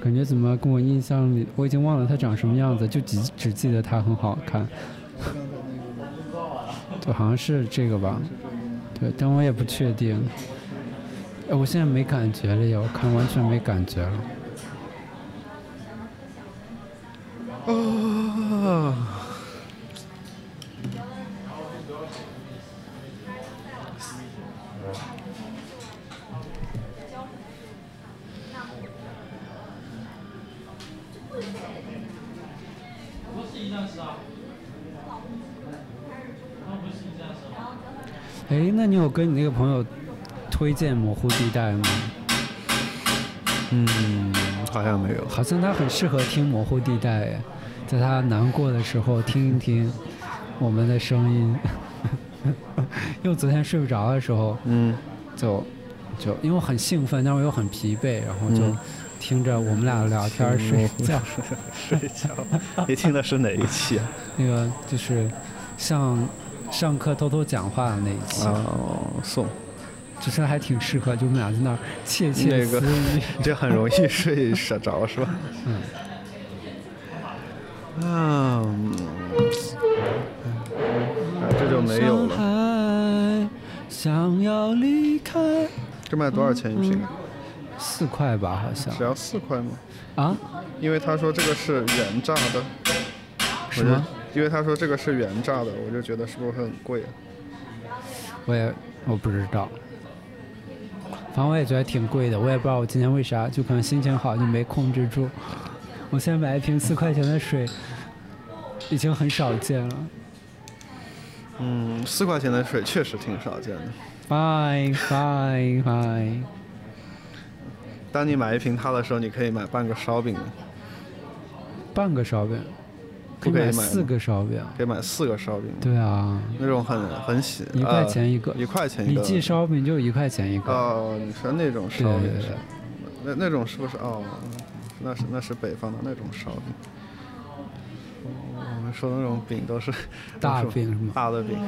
B: 感觉怎么跟我印象里，我已经忘了他长什么样子，就只只记得他很好看。对，好像是这个吧？但我也不确定。哎，我现在没感觉了呀，我看完全没感觉了。
A: 啊。
B: 哎，那你有跟你那个朋友推荐模糊地带吗？
A: 嗯，好像没有。
B: 好像他很适合听模糊地带，哎，在他难过的时候听一听我们的声音。<laughs> 因为昨天睡不着的时候，
A: 嗯，
B: 就就因为我很兴奋，但是我又很疲惫，然后就
A: 嗯
B: 听着我们俩聊天儿睡觉。<laughs>
A: 睡觉。<laughs> 你听的是哪一期啊？
B: 那个就是上上课偷偷讲话的那一期，
A: 哦，送，
B: 就是还挺适合，就我们俩在那儿窃窃
A: 那个
B: 私语。<laughs>
A: 这很容易睡睡着是吧？
B: 嗯。
A: 这就没有了。
B: 了。想要离开，
A: 这卖多少钱一瓶啊？
B: 四块吧，好像
A: 只要四块吗？
B: 啊？
A: 因为他说这个是原榨的，我就
B: 什么？
A: 因为他说这个是原榨的，我就觉得是不是很贵啊？
B: 我也我不知道，反正我也觉得挺贵的，我也不知道我今天为啥，就可能心情好就没控制住。我现在买一瓶四块钱的水，已经很少见了。
A: 嗯，四块钱的水确实挺少见的。
B: Fine fine fine，
A: 当你买一瓶它的时候，你可以买半个烧饼的，
B: 半个烧饼，
A: 不可以买
B: 四个烧饼。
A: 可以买四个烧饼。
B: 对啊，
A: 那种很很喜，
B: 一块钱一个
A: 呃一块钱一个。
B: 你记烧饼就一块钱一个。
A: 哦，你说那种烧饼那那种是不是？哦，那是那是北方的那种烧饼。哦我们说的那种饼都是 <laughs>
B: 大饼是吗？
A: 大的饼。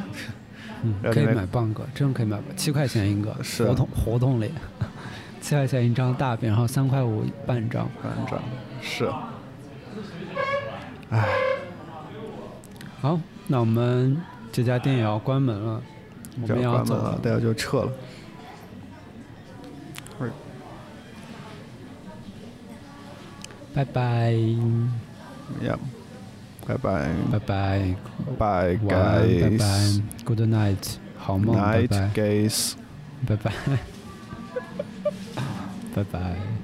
B: 嗯，可以买半个，真可以买，七块钱一个，
A: 是啊
B: 活动活动里，七块钱一张大饼，然后三块五半张。
A: 半张是，
B: 好，那我们这家店也要关门了，我们
A: 要
B: 走了。
A: 大家就撤了。
B: 拜拜.
A: Bye bye.
B: 拜拜
A: ，Bye
B: 晚安，拜
A: guys.
B: 拜，Good night，好梦，拜
A: Night
B: 拜
A: ，guys.
B: 拜拜，拜拜。<laughs>